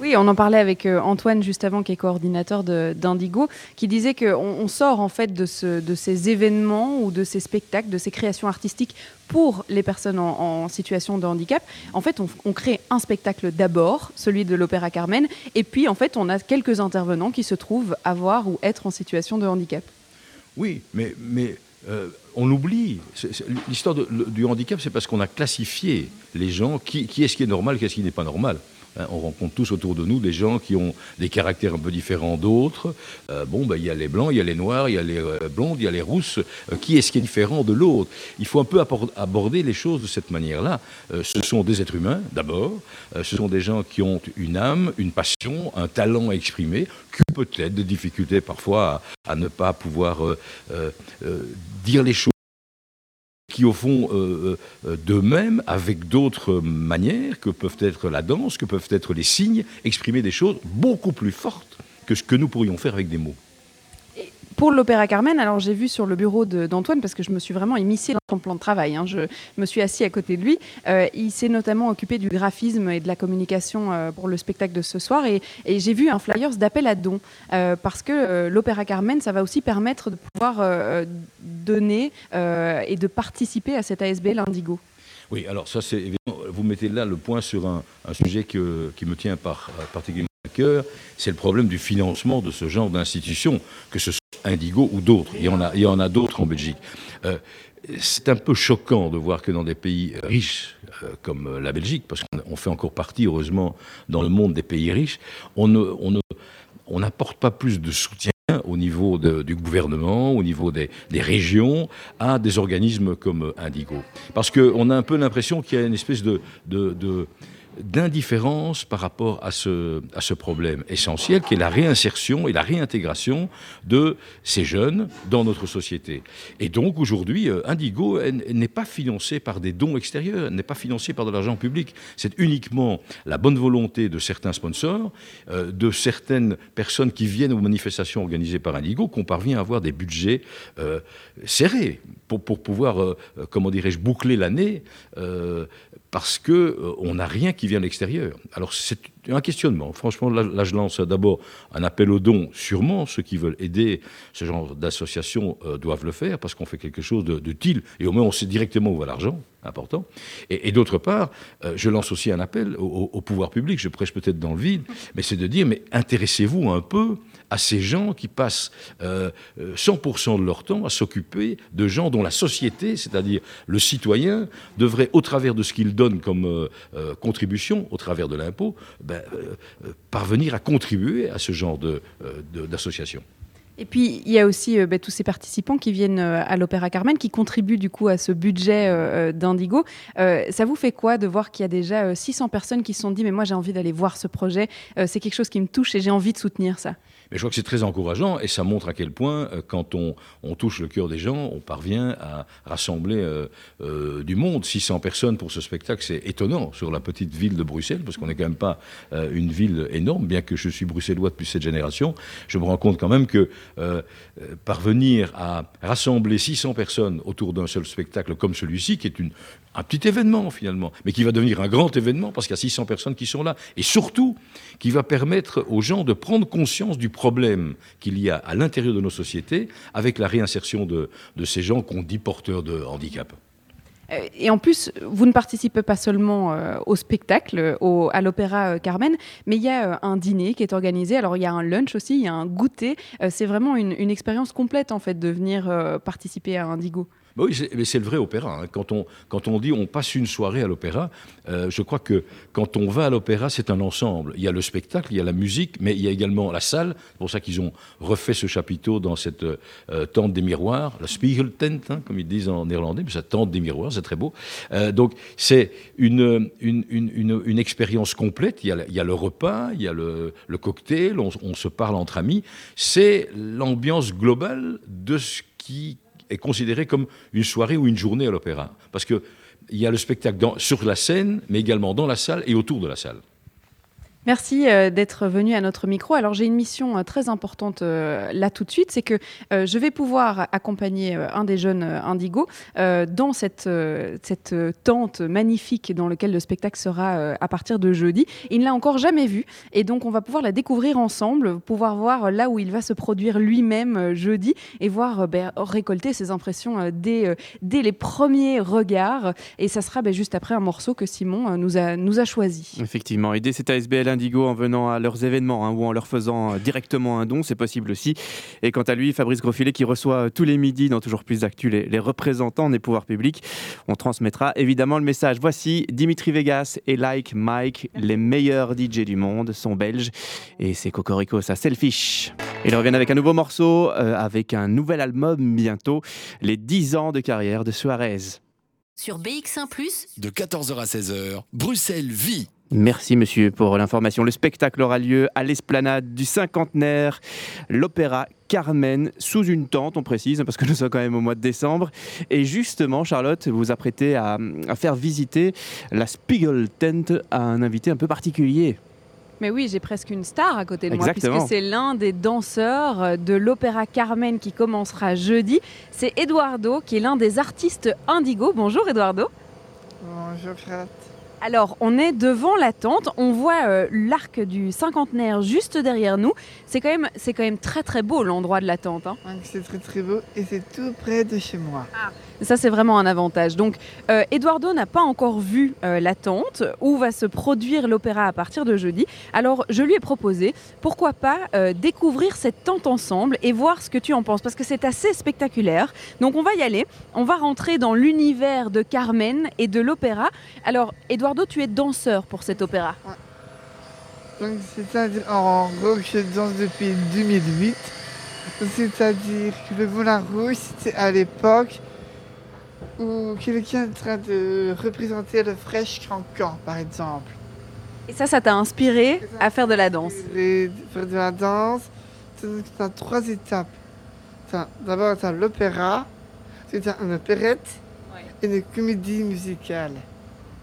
Oui, on en parlait avec euh, Antoine juste avant, qui est coordinateur d'Indigo, qui disait qu'on on sort en fait de, ces événements ou de ces spectacles, de ces créations artistiques pour les personnes en, situation de handicap. En fait, on, crée un spectacle d'abord, celui de l'Opéra Carmen, et puis en fait, on a quelques intervenants qui se trouvent avoir ou être en situation de handicap. Oui, mais, mais euh, on oublie. L'histoire du handicap, c'est parce qu'on a classifié les gens. Qui, est-ce qui est normal, qu'est-ce qui n'est pas normal on rencontre tous autour de nous des gens qui ont des caractères un peu différents d'autres. Euh, bon, ben, il y a les blancs, il y a les noirs, il y a les euh, blondes, il y a les rousses. Euh, qui est-ce qui est différent de l'autre? Il faut un peu aborder les choses de cette manière-là. ce sont des êtres humains, d'abord. ce sont des gens qui ont une âme, une passion, un talent à exprimer, qui peut-être des difficultés parfois à ne pas pouvoir dire les choses qui au fond euh, euh, d'eux-mêmes, avec d'autres manières que peuvent être la danse, que peuvent être les signes, exprimer des choses beaucoup plus fortes que ce que nous pourrions faire avec des mots. Pour l'Opéra Carmen, alors j'ai vu sur le bureau d'Antoine, parce que je me suis vraiment immiscée dans son plan de travail, hein, je, me suis assis à côté de lui, euh, il s'est notamment occupé du graphisme et de la communication euh, pour le spectacle de ce soir, et, j'ai vu un flyers d'appel à dons, euh, parce que l'Opéra Carmen, ça va aussi permettre de pouvoir donner et de participer à cet ASBL Indigo. Oui, alors ça c'est évidemment, vous mettez là le point sur un, sujet qui me tient par, particulièrement c'est le problème du financement de ce genre d'institutions, que ce soit Indigo ou d'autres. Il y en a, il y en a d'autres en Belgique. Euh, c'est un peu choquant de voir que dans des pays riches euh, comme la Belgique, parce qu'on fait encore partie, heureusement, dans le monde des pays riches, on n'apporte pas plus de soutien au niveau du gouvernement, au niveau des, régions, à des organismes comme Indigo. Parce qu'on a un peu l'impression qu'il y a une espèce de d'indifférence par rapport à ce, problème essentiel qui est la réinsertion et la réintégration de ces jeunes dans notre société. Et donc aujourd'hui, euh, Indigo n'est pas financé par des dons extérieurs, n'est pas financé par de l'argent public. C'est uniquement la bonne volonté de certains sponsors, euh, de certaines personnes qui viennent aux manifestations organisées par Indigo, qu'on parvient à avoir des budgets euh, serrés pour pouvoir, comment dirais-je, boucler l'année parce qu'on euh, n'a rien qui vient de l'extérieur. Alors c'est un questionnement. Franchement, là, je lance d'abord un appel aux dons. Sûrement, ceux qui veulent aider ce genre d'association euh, doivent le faire parce qu'on fait quelque chose d'utile et au moins on sait directement où va l'argent, important. Et, d'autre part, euh, je lance aussi un appel au, au pouvoir public. Je prêche peut-être dans le vide, mais c'est de dire mais intéressez-vous un peu à ces gens qui passent 100% euh, euh, de leur temps à s'occuper de gens dont la société, c'est-à-dire le citoyen, devrait, au travers de ce qu'il donne comme euh, contribution, au travers de l'impôt, ben, parvenir à contribuer à ce genre d'association. Et puis, il y a aussi ben, tous ces participants qui viennent à l'Opéra Carmen, qui contribuent du coup à ce budget d'Indigo. ça vous fait quoi de voir qu'il y a déjà 600 personnes qui se sont dit, mais moi j'ai envie d'aller voir ce projet, c'est quelque chose qui me touche et j'ai envie de soutenir ça? Je crois que c'est très encourageant et ça montre à quel point, euh, quand on, touche le cœur des gens, on parvient à rassembler euh, euh, du monde. 600 personnes pour ce spectacle, c'est étonnant sur la petite ville de Bruxelles, parce qu'on n'est quand même pas une ville énorme, bien que je suis bruxellois depuis cette génération. Je me rends compte quand même que parvenir à rassembler 600 personnes autour d'un seul spectacle comme celui-ci, qui est un petit événement finalement, mais qui va devenir un grand événement parce qu'il y a 600 personnes qui sont là. Et surtout, qui va permettre aux gens de prendre conscience du problème qu'il y a à l'intérieur de nos sociétés avec la réinsertion de, ces gens qu'on dit porteurs de handicap. Euh, et en plus, vous ne participez pas seulement euh, au spectacle, à l'Opéra euh, Carmen, mais il y a un dîner qui est organisé. Alors il y a un lunch aussi, il y a un goûter. c'est vraiment une, expérience complète en fait de venir participer à Indigo. Bah oui, mais c'est le vrai opéra. Hein. Quand, on, quand on dit on passe une soirée à l'opéra, euh, je crois que quand on va à l'opéra, c'est un ensemble. Il y a le spectacle, il y a la musique, mais il y a également la salle. C'est pour ça qu'ils ont refait ce chapiteau dans cette euh, tente des miroirs, la Spiegeltent, hein, comme ils disent en néerlandais, mais cette tente des miroirs, c'est très beau. Euh, donc c'est une, une, une, expérience complète. Il y, a, le repas, il y a le, le cocktail, on se parle entre amis. C'est l'ambiance globale de ce qui est considéré comme une soirée ou une journée à l'opéra. Parce qu'il y a le spectacle sur la scène, mais également dans la salle et autour de la salle. Merci euh, d'être venu à notre micro. Alors j'ai une mission euh, très importante euh, là tout de suite, c'est que je vais pouvoir accompagner un des jeunes Indigo dans cette, cette tente magnifique dans laquelle le spectacle sera à partir de jeudi. Il ne l'a encore jamais vu et donc on va pouvoir la découvrir ensemble, pouvoir voir là où il va se produire lui-même jeudi et voir ben, récolter ses impressions dès, dès les premiers regards. Et ça sera ben, juste après un morceau que Simon nous a, nous a choisi. Effectivement, dès cet ASBL Indigo en venant à leurs événements hein, ou en leur faisant euh, directement un don, c'est possible aussi. Et quant à lui, Fabrice Grosfilet qui reçoit euh, tous les midis dans Toujours Plus d'Actu les, les représentants des pouvoirs publics, on transmettra évidemment le message. Voici Dimitri Vegas et Like Mike, les meilleurs DJ du monde, sont belges et c'est Cocorico, ça selfish. Ils reviennent avec un nouveau morceau, euh, avec un nouvel album bientôt, les 10 ans de carrière de Suarez. Sur BX1 ⁇ De 14h à 16h, Bruxelles vit. Merci monsieur pour l'information. Le spectacle aura lieu à l'esplanade du cinquantenaire, l'opéra Carmen, sous une tente, on précise, parce que nous sommes quand même au mois de décembre. Et justement, Charlotte, vous vous apprêtez à, à faire visiter la Spiegel Tent à un invité un peu particulier. Mais oui, j'ai presque une star à côté de Exactement. moi, puisque c'est l'un des danseurs de l'opéra Carmen qui commencera jeudi. C'est Eduardo, qui est l'un des artistes Indigo. Bonjour Eduardo. Bonjour Charlotte. Alors, on est devant la tente, on voit euh, l'arc du cinquantenaire juste derrière nous. C'est quand même, c'est quand même très très beau l'endroit de la tente. hein. Donc, C'est très très beau et c'est tout près de chez moi. Ça, c'est vraiment un avantage. Donc, euh, Eduardo n'a pas encore vu euh, la tente où va se produire l'opéra à partir de jeudi. Alors, je lui ai proposé, pourquoi pas euh, découvrir cette tente ensemble et voir ce que tu en penses, parce que c'est assez spectaculaire. Donc, on va y aller. On va rentrer dans l'univers de Carmen et de l'opéra. Alors, Eduardo, tu es danseur pour cet opéra. C'est-à-dire en gros je danse depuis 2008. C'est-à-dire que le Moulin Rouge, c'était à l'époque où quelqu'un en train de représenter le Fresh Cancan, par exemple. Et ça, ça t'a inspiré à faire de la danse. Faire de la danse, tu as trois étapes. D'abord, tu as l'opéra, tu as une opérette et une comédie musicale.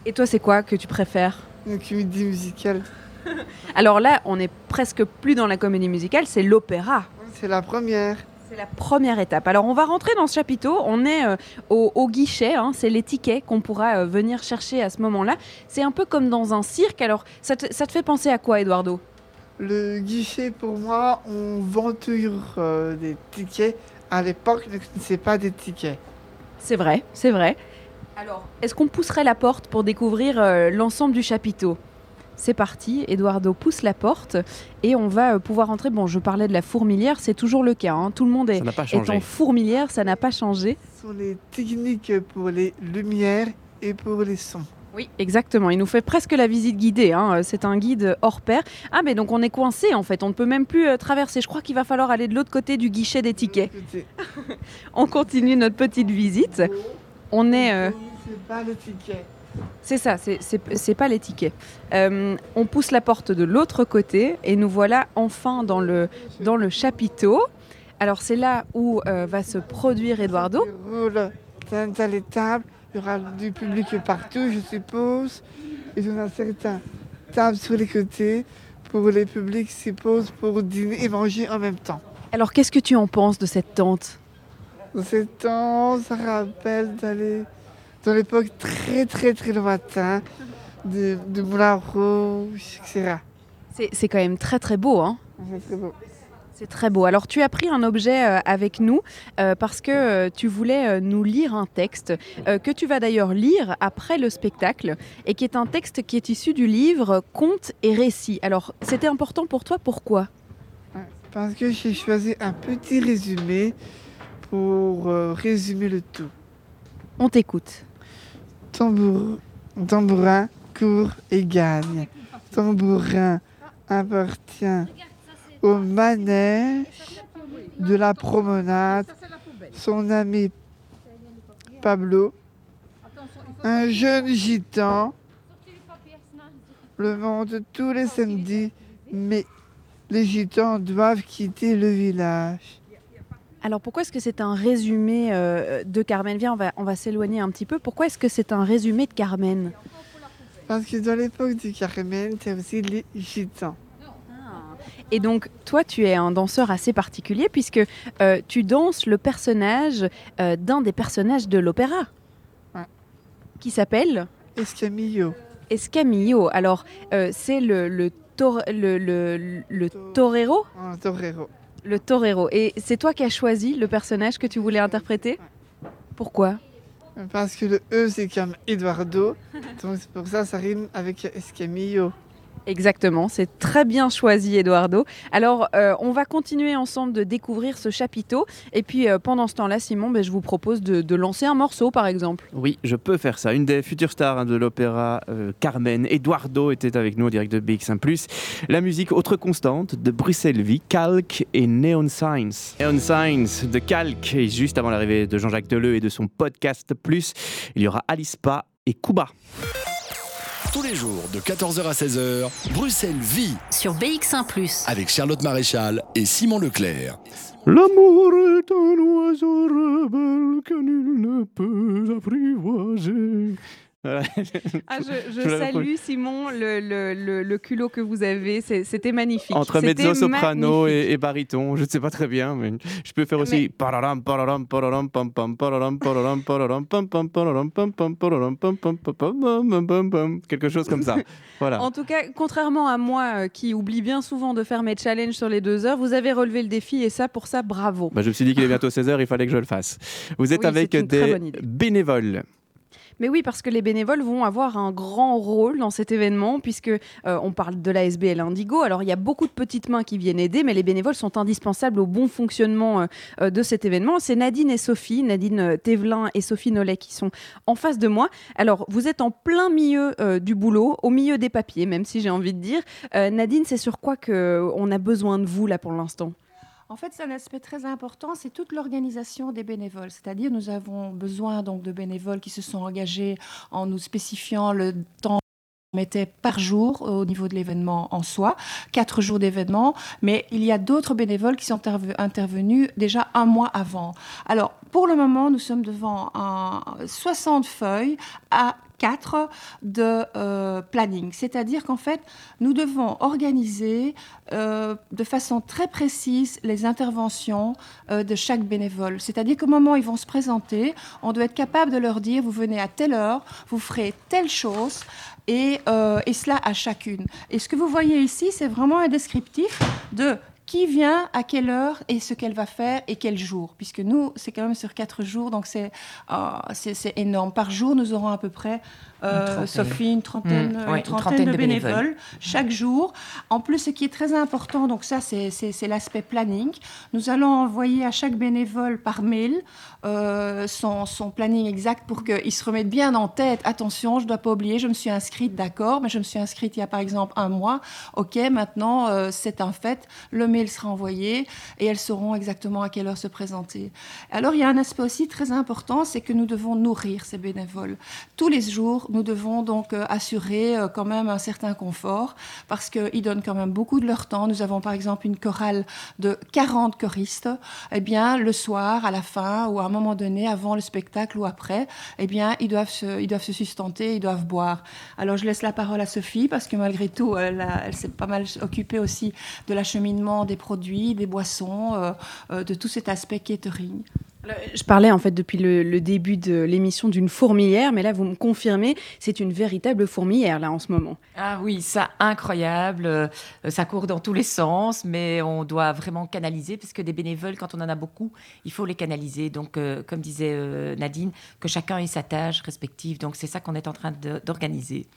Et toi, c'est quoi que tu préfères Une comédie musicale, Alors là, on est presque plus dans la comédie musicale, c'est l'opéra. c'est la première. C'est la première étape. Alors on va rentrer dans ce chapiteau, on est euh, au, au guichet, hein, c'est les tickets qu'on pourra euh, venir chercher à ce moment-là. C'est un peu comme dans un cirque, alors ça te, ça te fait penser à quoi Eduardo? Le guichet, pour moi, on vend toujours euh, des tickets. À l'époque, ce n'est pas des tickets. C'est vrai, c'est vrai. Alors, est-ce qu'on pousserait la porte pour découvrir l'ensemble du chapiteau? C'est parti, Eduardo pousse la porte et on va euh, pouvoir entrer. Bon, je parlais de la fourmilière, c'est toujours le cas. hein. Tout le monde est, en fourmilière, ça n'a pas changé. Ce sont les techniques pour les lumières et pour les sons. Oui, exactement. Il nous fait presque la visite guidée. hein. C'est un guide hors pair. Ah, mais donc on est coincé en fait. On ne peut même plus euh, traverser. Je crois qu'il va falloir aller de l'autre côté du guichet des tickets. On continue notre petite visite. On est. euh, c'est pas le ticket. C'est ça, c'est- pas les tickets. Euh, on pousse la porte de l'autre côté et nous voilà enfin dans le, dans le chapiteau. Alors c'est là où euh, va se produire Eduardo. T'as les tables, il y aura du public partout, je suppose. Et on a certaines tables sur les côtés pour les publics s'y posent pour dîner et manger en même temps. Alors qu'est-ce que tu en penses de cette tente? Dans ces temps, ça rappelle d'aller dans l'époque très très très lointain de, de Moulin Rouge, etc. C'est c'est quand même très très beau, hein C'est très beau. C'est très beau. Alors tu as pris un objet euh, avec nous euh, parce que euh, tu voulais nous lire un texte que tu vas d'ailleurs lire après le spectacle et qui est un texte qui est issu du livre Contes et récits. Alors c'était important pour toi, pourquoi? Parce que j'ai choisi un petit résumé pour résumer le tout. On t'écoute. Tambour, tambourin court et gagne. Tambourin appartient au manège de la promenade. Son ami Pablo, un jeune gitan, le monte tous les samedis, mais les gitans doivent quitter le village. Alors pourquoi est-ce que c'est un résumé euh, de Carmen? Viens, on va, on va s'éloigner un petit peu. Pourquoi est-ce que c'est un résumé de Carmen? Parce que dans l'époque du Carmen, c'est aussi les gitans. Et donc, toi, tu es un danseur assez particulier puisque euh, tu danses le personnage euh, d'un des personnages de l'opéra. Ouais. Qui s'appelle Escamillo. Escamillo. Alors, euh, c'est le, le, tor- le, le, le torero? Un torero. Le torero. Et c'est toi qui as choisi le personnage que tu voulais interpréter? Pourquoi? Parce que le E, c'est comme Eduardo. Donc c'est pour ça ça rime avec Escamillo. Exactement, c'est très bien choisi Eduardo. Alors euh, on va continuer ensemble de découvrir ce chapiteau et puis euh, pendant ce temps-là Simon, ben, je vous propose de, lancer un morceau par exemple. Oui, je peux faire ça. Une des futures stars hein, de l'opéra euh, Carmen, Eduardo, était avec nous en direct de BX1+. La musique autre constante de Bruxelles Vie, Calque et Neon Signs. Neon Signs de Calque, et juste avant l'arrivée de Jean-Jacques Deleu et de son podcast il y aura Alispa et Kuba. Tous les jours de 14h à 16h, Bruxelles vit Sur BX1 ⁇ avec Charlotte Maréchal et Simon Leclerc. L'amour est un oiseau rebelle que nul ne peut apprivoiser. Je, salue Simon le, culot que vous avez, c'était magnifique. Entre mezzo soprano et, et, baryton, je ne sais pas très bien, mais je peux faire aussi. Quelque chose comme ça. Voilà. En tout cas, contrairement à moi qui oublie bien souvent de faire mes challenges sur les deux heures, vous avez relevé le défi et ça, pour ça, bravo. Je me suis dit qu'il est bientôt 16 heures, il fallait que je le fasse. Vous êtes avec des bénévoles mais oui, parce que les bénévoles vont avoir un grand rôle dans cet événement, puisque euh, on parle de la SBL Indigo. Alors, il y a beaucoup de petites mains qui viennent aider, mais les bénévoles sont indispensables au bon fonctionnement euh, euh, de cet événement. C'est Nadine et Sophie, Nadine Thévelin et Sophie Nollet qui sont en face de moi. Alors, vous êtes en plein milieu du boulot, au milieu des papiers, même si j'ai envie de dire. Nadine, c'est sur quoi que on a besoin de vous là pour l'instant? En fait, c'est un aspect très important, c'est toute l'organisation des bénévoles. C'est-à-dire, nous avons besoin donc de bénévoles qui se sont engagés en nous spécifiant le temps mettait par jour au niveau de l'événement en soi, quatre jours d'événement, mais il y a d'autres bénévoles qui sont interve- intervenus déjà un mois avant. Alors, pour le moment, nous sommes devant un 60 feuilles à 4 de euh, planning. C'est-à-dire qu'en fait, nous devons organiser euh, de façon très précise les interventions euh, de chaque bénévole. C'est-à-dire qu'au moment où ils vont se présenter, on doit être capable de leur dire, vous venez à telle heure, vous ferez telle chose, et, et cela à chacune. Et ce que vous voyez ici, c'est vraiment un descriptif de qui vient, à quelle heure et ce qu'elle va faire et quel jour. Puisque nous, c'est quand même sur quatre jours, donc c'est c'est énorme. Par jour, nous aurons à peu près, euh. Sophie, une trentaine, Mm, une ouais, une trentaine trentaine de de bénévoles, bénévoles. chaque jour. En plus, ce qui est très important, donc ça, c'est- l'aspect planning. Nous allons envoyer à chaque bénévole par mail euh, son, son planning exact pour qu'il se remette bien en tête. Attention, je ne dois pas oublier, je me suis inscrite, d'accord, mais je me suis inscrite il y a par exemple un mois. Ok, maintenant, euh, c'est un fait, le mail sera envoyé et elles sauront exactement à quelle heure se présenter. Alors, il y a un aspect aussi très important, c'est que nous devons nourrir ces bénévoles. Tous les jours, nous devons donc euh, assurer euh, quand même un certain confort parce qu'ils donnent quand même beaucoup de leur temps. Nous avons par exemple une chorale de 40 choristes. Eh bien, le soir, à la fin ou à un moment donné, avant le spectacle ou après, eh bien, ils doivent se, ils doivent se sustenter, ils doivent boire. Alors, je laisse la parole à Sophie parce que malgré tout, elle, s'est pas mal occupée aussi de l'acheminement des produits, des boissons, euh, de tout cet aspect catering. Je parlais en fait depuis le, début de l'émission d'une fourmilière, mais là vous me confirmez, c'est une véritable fourmilière là en ce moment. Ah oui, ça incroyable. Euh, Ça court dans tous les sens, mais on doit vraiment canaliser parce que des bénévoles, quand on en a beaucoup, il faut les canaliser. Donc, euh, comme disait euh, Nadine, que chacun ait sa tâche respective. Donc, c'est ça qu'on est en train d'organiser.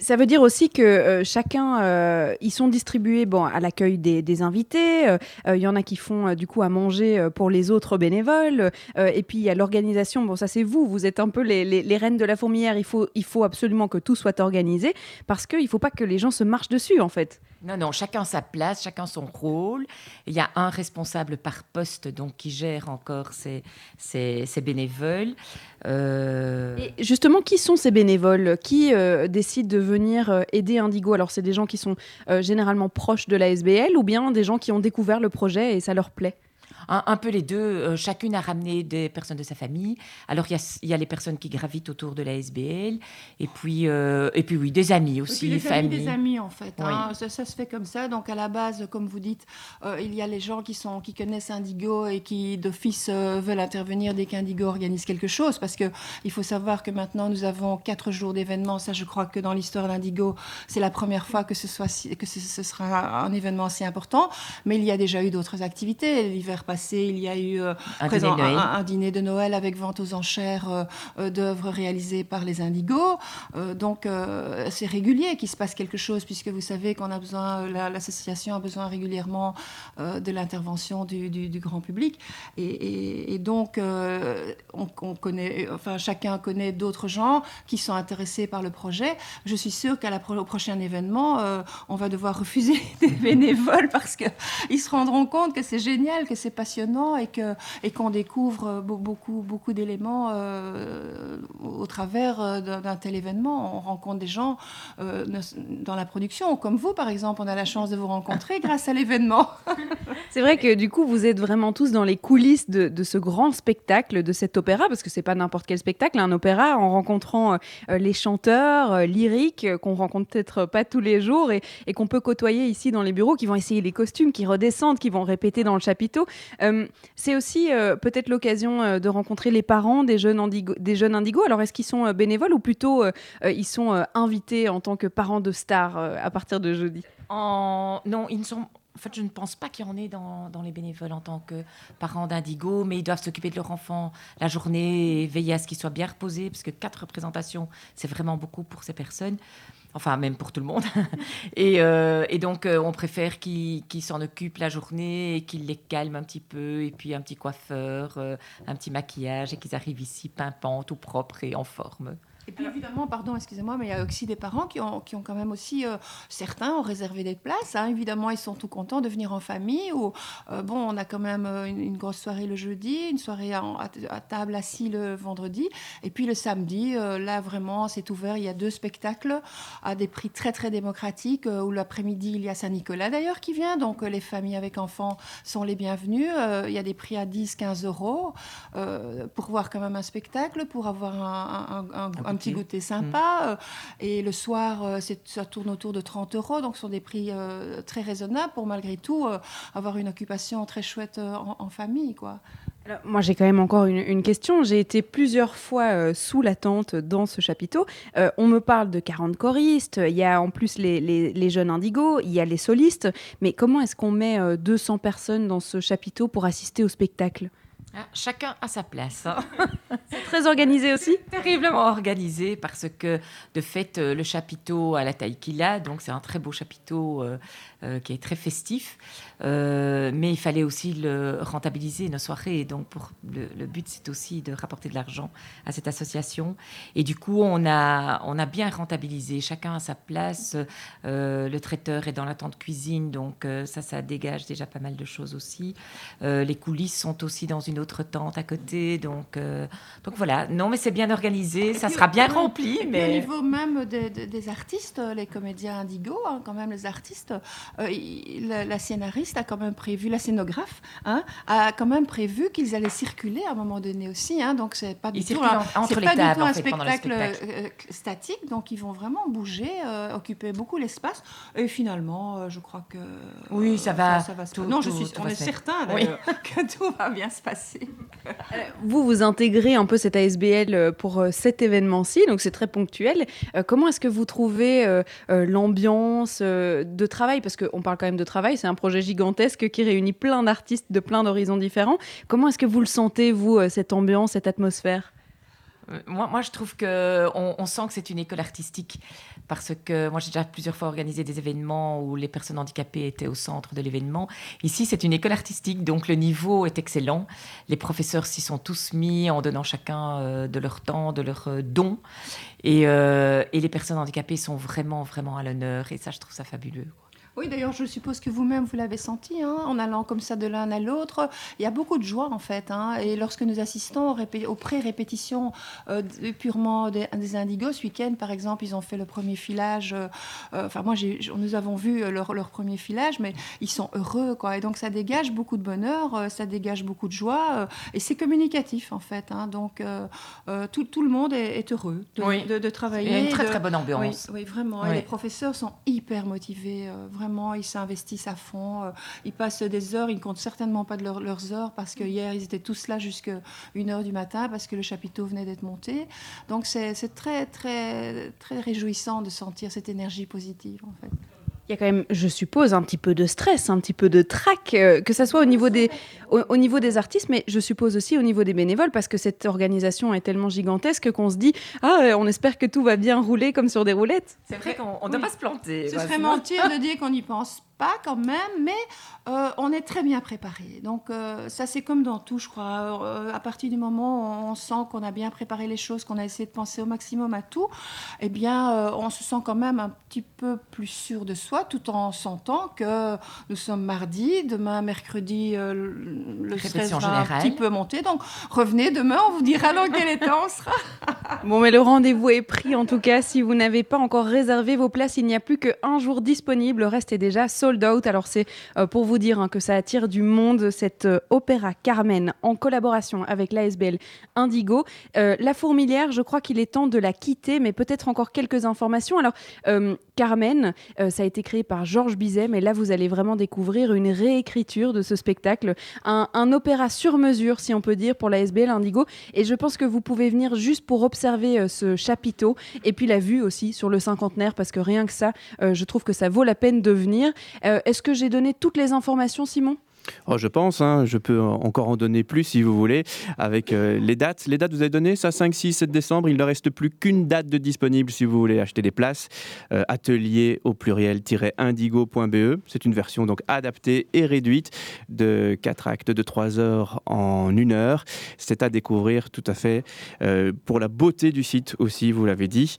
Ça veut dire aussi que euh, chacun, euh, ils sont distribués bon, à l'accueil des, invités. euh, euh, Il y en a qui font du coup à manger pour les autres bénévoles. et puis il y a l'organisation. Bon, ça c'est vous. Vous êtes un peu les, les- les reines de la fourmilière. Il faut, il faut absolument que tout soit organisé parce qu'il ne faut pas que les gens se marchent dessus en fait. Non, non, chacun sa place, chacun son rôle. Il y a un responsable par poste donc qui gère encore ces, bénévoles. Euh, Et justement, qui sont ces bénévoles? Qui euh, décident de venir euh, aider Indigo? Alors, c'est des gens qui sont euh, généralement proches de la SBL ou bien des gens qui ont découvert le projet et ça leur plaît? Un, un peu les deux. Euh, chacune a ramené des personnes de sa famille. Alors, il y a, il y a les personnes qui gravitent autour de la SBL. Et puis, euh, et puis oui, des amis Et aussi, puis les amis famille. des amis, en fait. hein. Ça, ça se fait comme ça. Donc, à la base, comme vous dites, euh, il y a les gens qui, sont, qui connaissent Indigo et qui, d'office, veulent intervenir dès qu'Indigo organise quelque chose. Parce qu'il faut savoir que maintenant, nous avons quatre jours d'événements. Ça, je crois que dans l'histoire d'Indigo, c'est la première fois que, ce, soit si- que ce, ce sera un événement si important. Mais il y a déjà eu d'autres activités. L'hiver passé, passé, il y a eu euh, Un présent- dîner de Noël. un- un dîner de Noël avec vente aux enchères euh, euh, d'œuvres réalisées par les Indigos. Donc, c'est régulier qu'il se passe quelque chose, puisque vous savez qu'on a besoin, la- l'association a besoin régulièrement de l'intervention du, du- du grand public. Et, et- et donc, on, on connaît, enfin, chacun connaît d'autres gens qui sont intéressés par le projet. Je suis sûre qu'à la pro- au prochain événement, on va devoir refuser des bénévoles parce qu'ils se rendront compte que c'est génial, que c'est passionnant et que et qu'on découvre be- beaucoup beaucoup d'éléments euh, au travers euh, d'un tel événement. On rencontre des gens euh, dans la production, comme vous par exemple. On a la chance de vous rencontrer grâce à l'événement. C'est vrai que du coup, vous êtes vraiment tous dans les coulisses de, de ce grand spectacle, de cet opéra, parce que c'est pas n'importe quel spectacle, un opéra, en rencontrant euh, euh, les chanteurs euh, lyriques euh, qu'on rencontre peut-être pas tous les jours et, et qu'on peut côtoyer ici dans les bureaux, qui vont essayer les costumes, qui redescendent, qui vont répéter dans le chapiteau. Euh, c'est aussi euh, peut-être l'occasion euh, de rencontrer les parents des jeunes, indigos. Alors, est-ce qu'ils sont bénévoles ou plutôt ils sont invités en tant que parents de stars à partir de jeudi? Non, ils ne sont. En fait, je ne pense pas qu'il y en ait dans, les bénévoles en tant que parents d'indigo, mais ils doivent s'occuper de leur enfant la journée et veiller à ce qu'il soit bien reposé, parce que quatre représentations, c'est vraiment beaucoup pour ces personnes. Enfin, même pour tout le monde. et, euh, et donc, euh, on préfère qu'ils qu'ils s'en occupent la journée et qu'ils les calment un petit peu, et puis un petit coiffeur, euh, un petit maquillage, et qu'ils arrivent ici pimpants, tout propres et en forme. Et puis évidemment, pardon, excusez-moi, mais il y a aussi des parents qui ont, qui ont quand même aussi, euh, certains ont réservé des places. hein. Évidemment, ils sont tout contents de venir en famille. Ou euh, bon, on a quand même euh, une, une grosse soirée le jeudi, une soirée à, à table assis le vendredi, et puis le samedi, euh, là vraiment, c'est ouvert. Il y a deux spectacles à des prix très très démocratiques. où l'après-midi, il y a Saint-Nicolas d'ailleurs qui vient, donc les familles avec enfants sont les bienvenues. Il y a des prix à 10-15 euros euh, pour voir quand même un spectacle, pour avoir un, un- un- un petit goûter sympa. euh, Et le soir, euh, ça tourne autour de 30 euros, donc ce sont des prix euh, très raisonnables pour malgré tout euh, avoir une occupation très chouette euh, en, en famille. quoi. Alors, moi, j'ai quand même encore une, une question. J'ai été plusieurs fois sous la tente dans ce chapiteau. On me parle de 40 choristes. Il y a en plus les, les- les jeunes indigos. Il y a les solistes. Mais comment est-ce qu'on met euh, 200 personnes dans ce chapiteau pour assister au spectacle? Ah, chacun à sa place. hein. C'est très organisé aussi Terriblement organisé parce que de fait euh, le chapiteau a la taille qu'il a, donc c'est un très beau chapiteau euh, euh, qui est très festif, Euh, mais il fallait aussi le rentabiliser nos soirées, donc pour le, le but c'est aussi de rapporter de l'argent à cette association. Et du coup on a on a bien rentabilisé, chacun à sa place. Euh, le traiteur est dans la tente cuisine, donc euh, ça ça dégage déjà pas mal de choses aussi. Les coulisses sont aussi dans une autre tente à côté, donc donc voilà. Non, mais c'est bien organisé, ça sera bien rempli, mais au niveau même des, des- des artistes, les comédiens indigos, hein, quand même les artistes, la scénariste a quand même prévu, la scénographe hein, a quand même prévu qu'ils allaient circuler à un moment donné aussi. hein, donc c'est pas du Ils tout, un, en- entre c'est les pas du tout en un fait, spectacle spectacle. euh, statique. Donc ils vont vraiment bouger, euh, occuper beaucoup l'espace. Et finalement, euh, je crois que Oui, ça va, Ça, va se tout- non, je suis, tout on est certain Oui. que tout va bien se passer. Vous, vous intégrez un peu cette ASBL pour cet événement-ci, donc c'est très ponctuel. Euh, comment est-ce que vous trouvez euh, euh, l'ambiance euh, de travail? Parce qu'on parle quand même de travail, c'est un projet gigantesque qui réunit plein d'artistes de plein d'horizons différents. Comment est-ce que vous le sentez, vous, euh, cette ambiance, cette atmosphère? Euh, Moi, je trouve que on, sent que c'est une école artistique parce que moi, j'ai déjà plusieurs fois organisé des événements où les personnes handicapées étaient au centre de l'événement. Ici, c'est une école artistique, donc le niveau est excellent. Les professeurs s'y sont tous mis en donnant chacun euh, de leur temps, de. Et, euh, et les personnes handicapées sont vraiment, vraiment à l'honneur. Et ça, je trouve ça fabuleux. Oui, d'ailleurs, je suppose que vous-même, vous l'avez senti, hein, en allant comme ça de l'un à l'autre. Il y a beaucoup de joie, en fait. hein, et lorsque nous assistons aux, répé- aux pré-répétitions euh, purement des, des indigos, ce week-end, par exemple, ils ont fait le premier filage. euh, euh, Enfin, moi, nous avons vu leur, leur premier filage, mais ils sont heureux, quoi. Et donc, ça dégage beaucoup de bonheur, ça dégage beaucoup de joie. et c'est communicatif, en fait. hein. donc, tout, tout le monde est, est heureux de, Oui. de, de travailler. Il y a une très, très bonne ambiance. Oui, oui, vraiment. Et les professeurs sont hyper motivés, euh, ils s'investissent à fond. euh, ils passent des heures, ils ne comptent certainement pas de leur- leurs heures parce que hier, ils étaient tous là jusqu'à 1h du matin parce que le chapiteau venait d'être monté. Donc, c'est très, très, très réjouissant de sentir cette énergie positive, en fait. Il y a quand même, je suppose, un petit peu de stress, un petit peu de trac, euh, que ce soit au niveau, des, au, niveau des artistes, mais je suppose aussi au niveau des bénévoles, parce que cette organisation est tellement gigantesque qu'on se dit Ah, euh, on espère que tout va bien rouler comme sur des roulettes. C'est vrai qu'on ne doit pas se planter. Ce serait mentir de dire qu'on n'y pense pas quand même, mais euh, on est très bien préparé. Donc euh, ça c'est comme dans tout, je crois. Euh, à partir du moment où on sent qu'on a bien préparé les choses, qu'on a essayé de penser au maximum à tout, eh bien on se sent quand même un petit peu plus sûr de soi, tout en sentant que nous sommes mardi, demain mercredi, le stress va un petit peu monter. Donc revenez demain, on vous dira dans quel état on sera. bon, mais le rendez-vous est pris en tout cas. Si vous n'avez pas encore réservé vos places, il n'y a plus qu'un jour disponible. Le reste est déjà Alors c'est pour vous dire hein, que ça attire du monde, cette euh, opéra Carmen, en collaboration avec l'ASBL Indigo. Euh, la fourmilière, je crois qu'il est temps de la quitter, mais peut-être encore quelques informations. Alors, euh, Carmen, ça a été créé par Georges Bizet, mais là, vous allez vraiment découvrir une réécriture de ce spectacle, un, opéra sur mesure, si on peut dire, pour l'ASBL Indigo. Et je pense que vous pouvez venir juste pour observer ce chapiteau, et puis la vue aussi sur le cinquantenaire, parce que rien que ça, je trouve que ça vaut la peine de venir. Est-ce que j'ai donné toutes les informations Simon? Oh, je pense, hein, je peux encore en donner plus si vous voulez, avec euh, les dates. Les dates, vous avez donné ça 5, 6, 7 décembre. Il ne reste plus qu'une date de disponible si vous voulez acheter des places. Euh, atelier au pluriel-indigo.be. C'est une version donc adaptée et réduite de 4 actes de 3 heures en 1 heure. C'est à découvrir tout à fait euh, pour la beauté du site aussi, vous l'avez dit.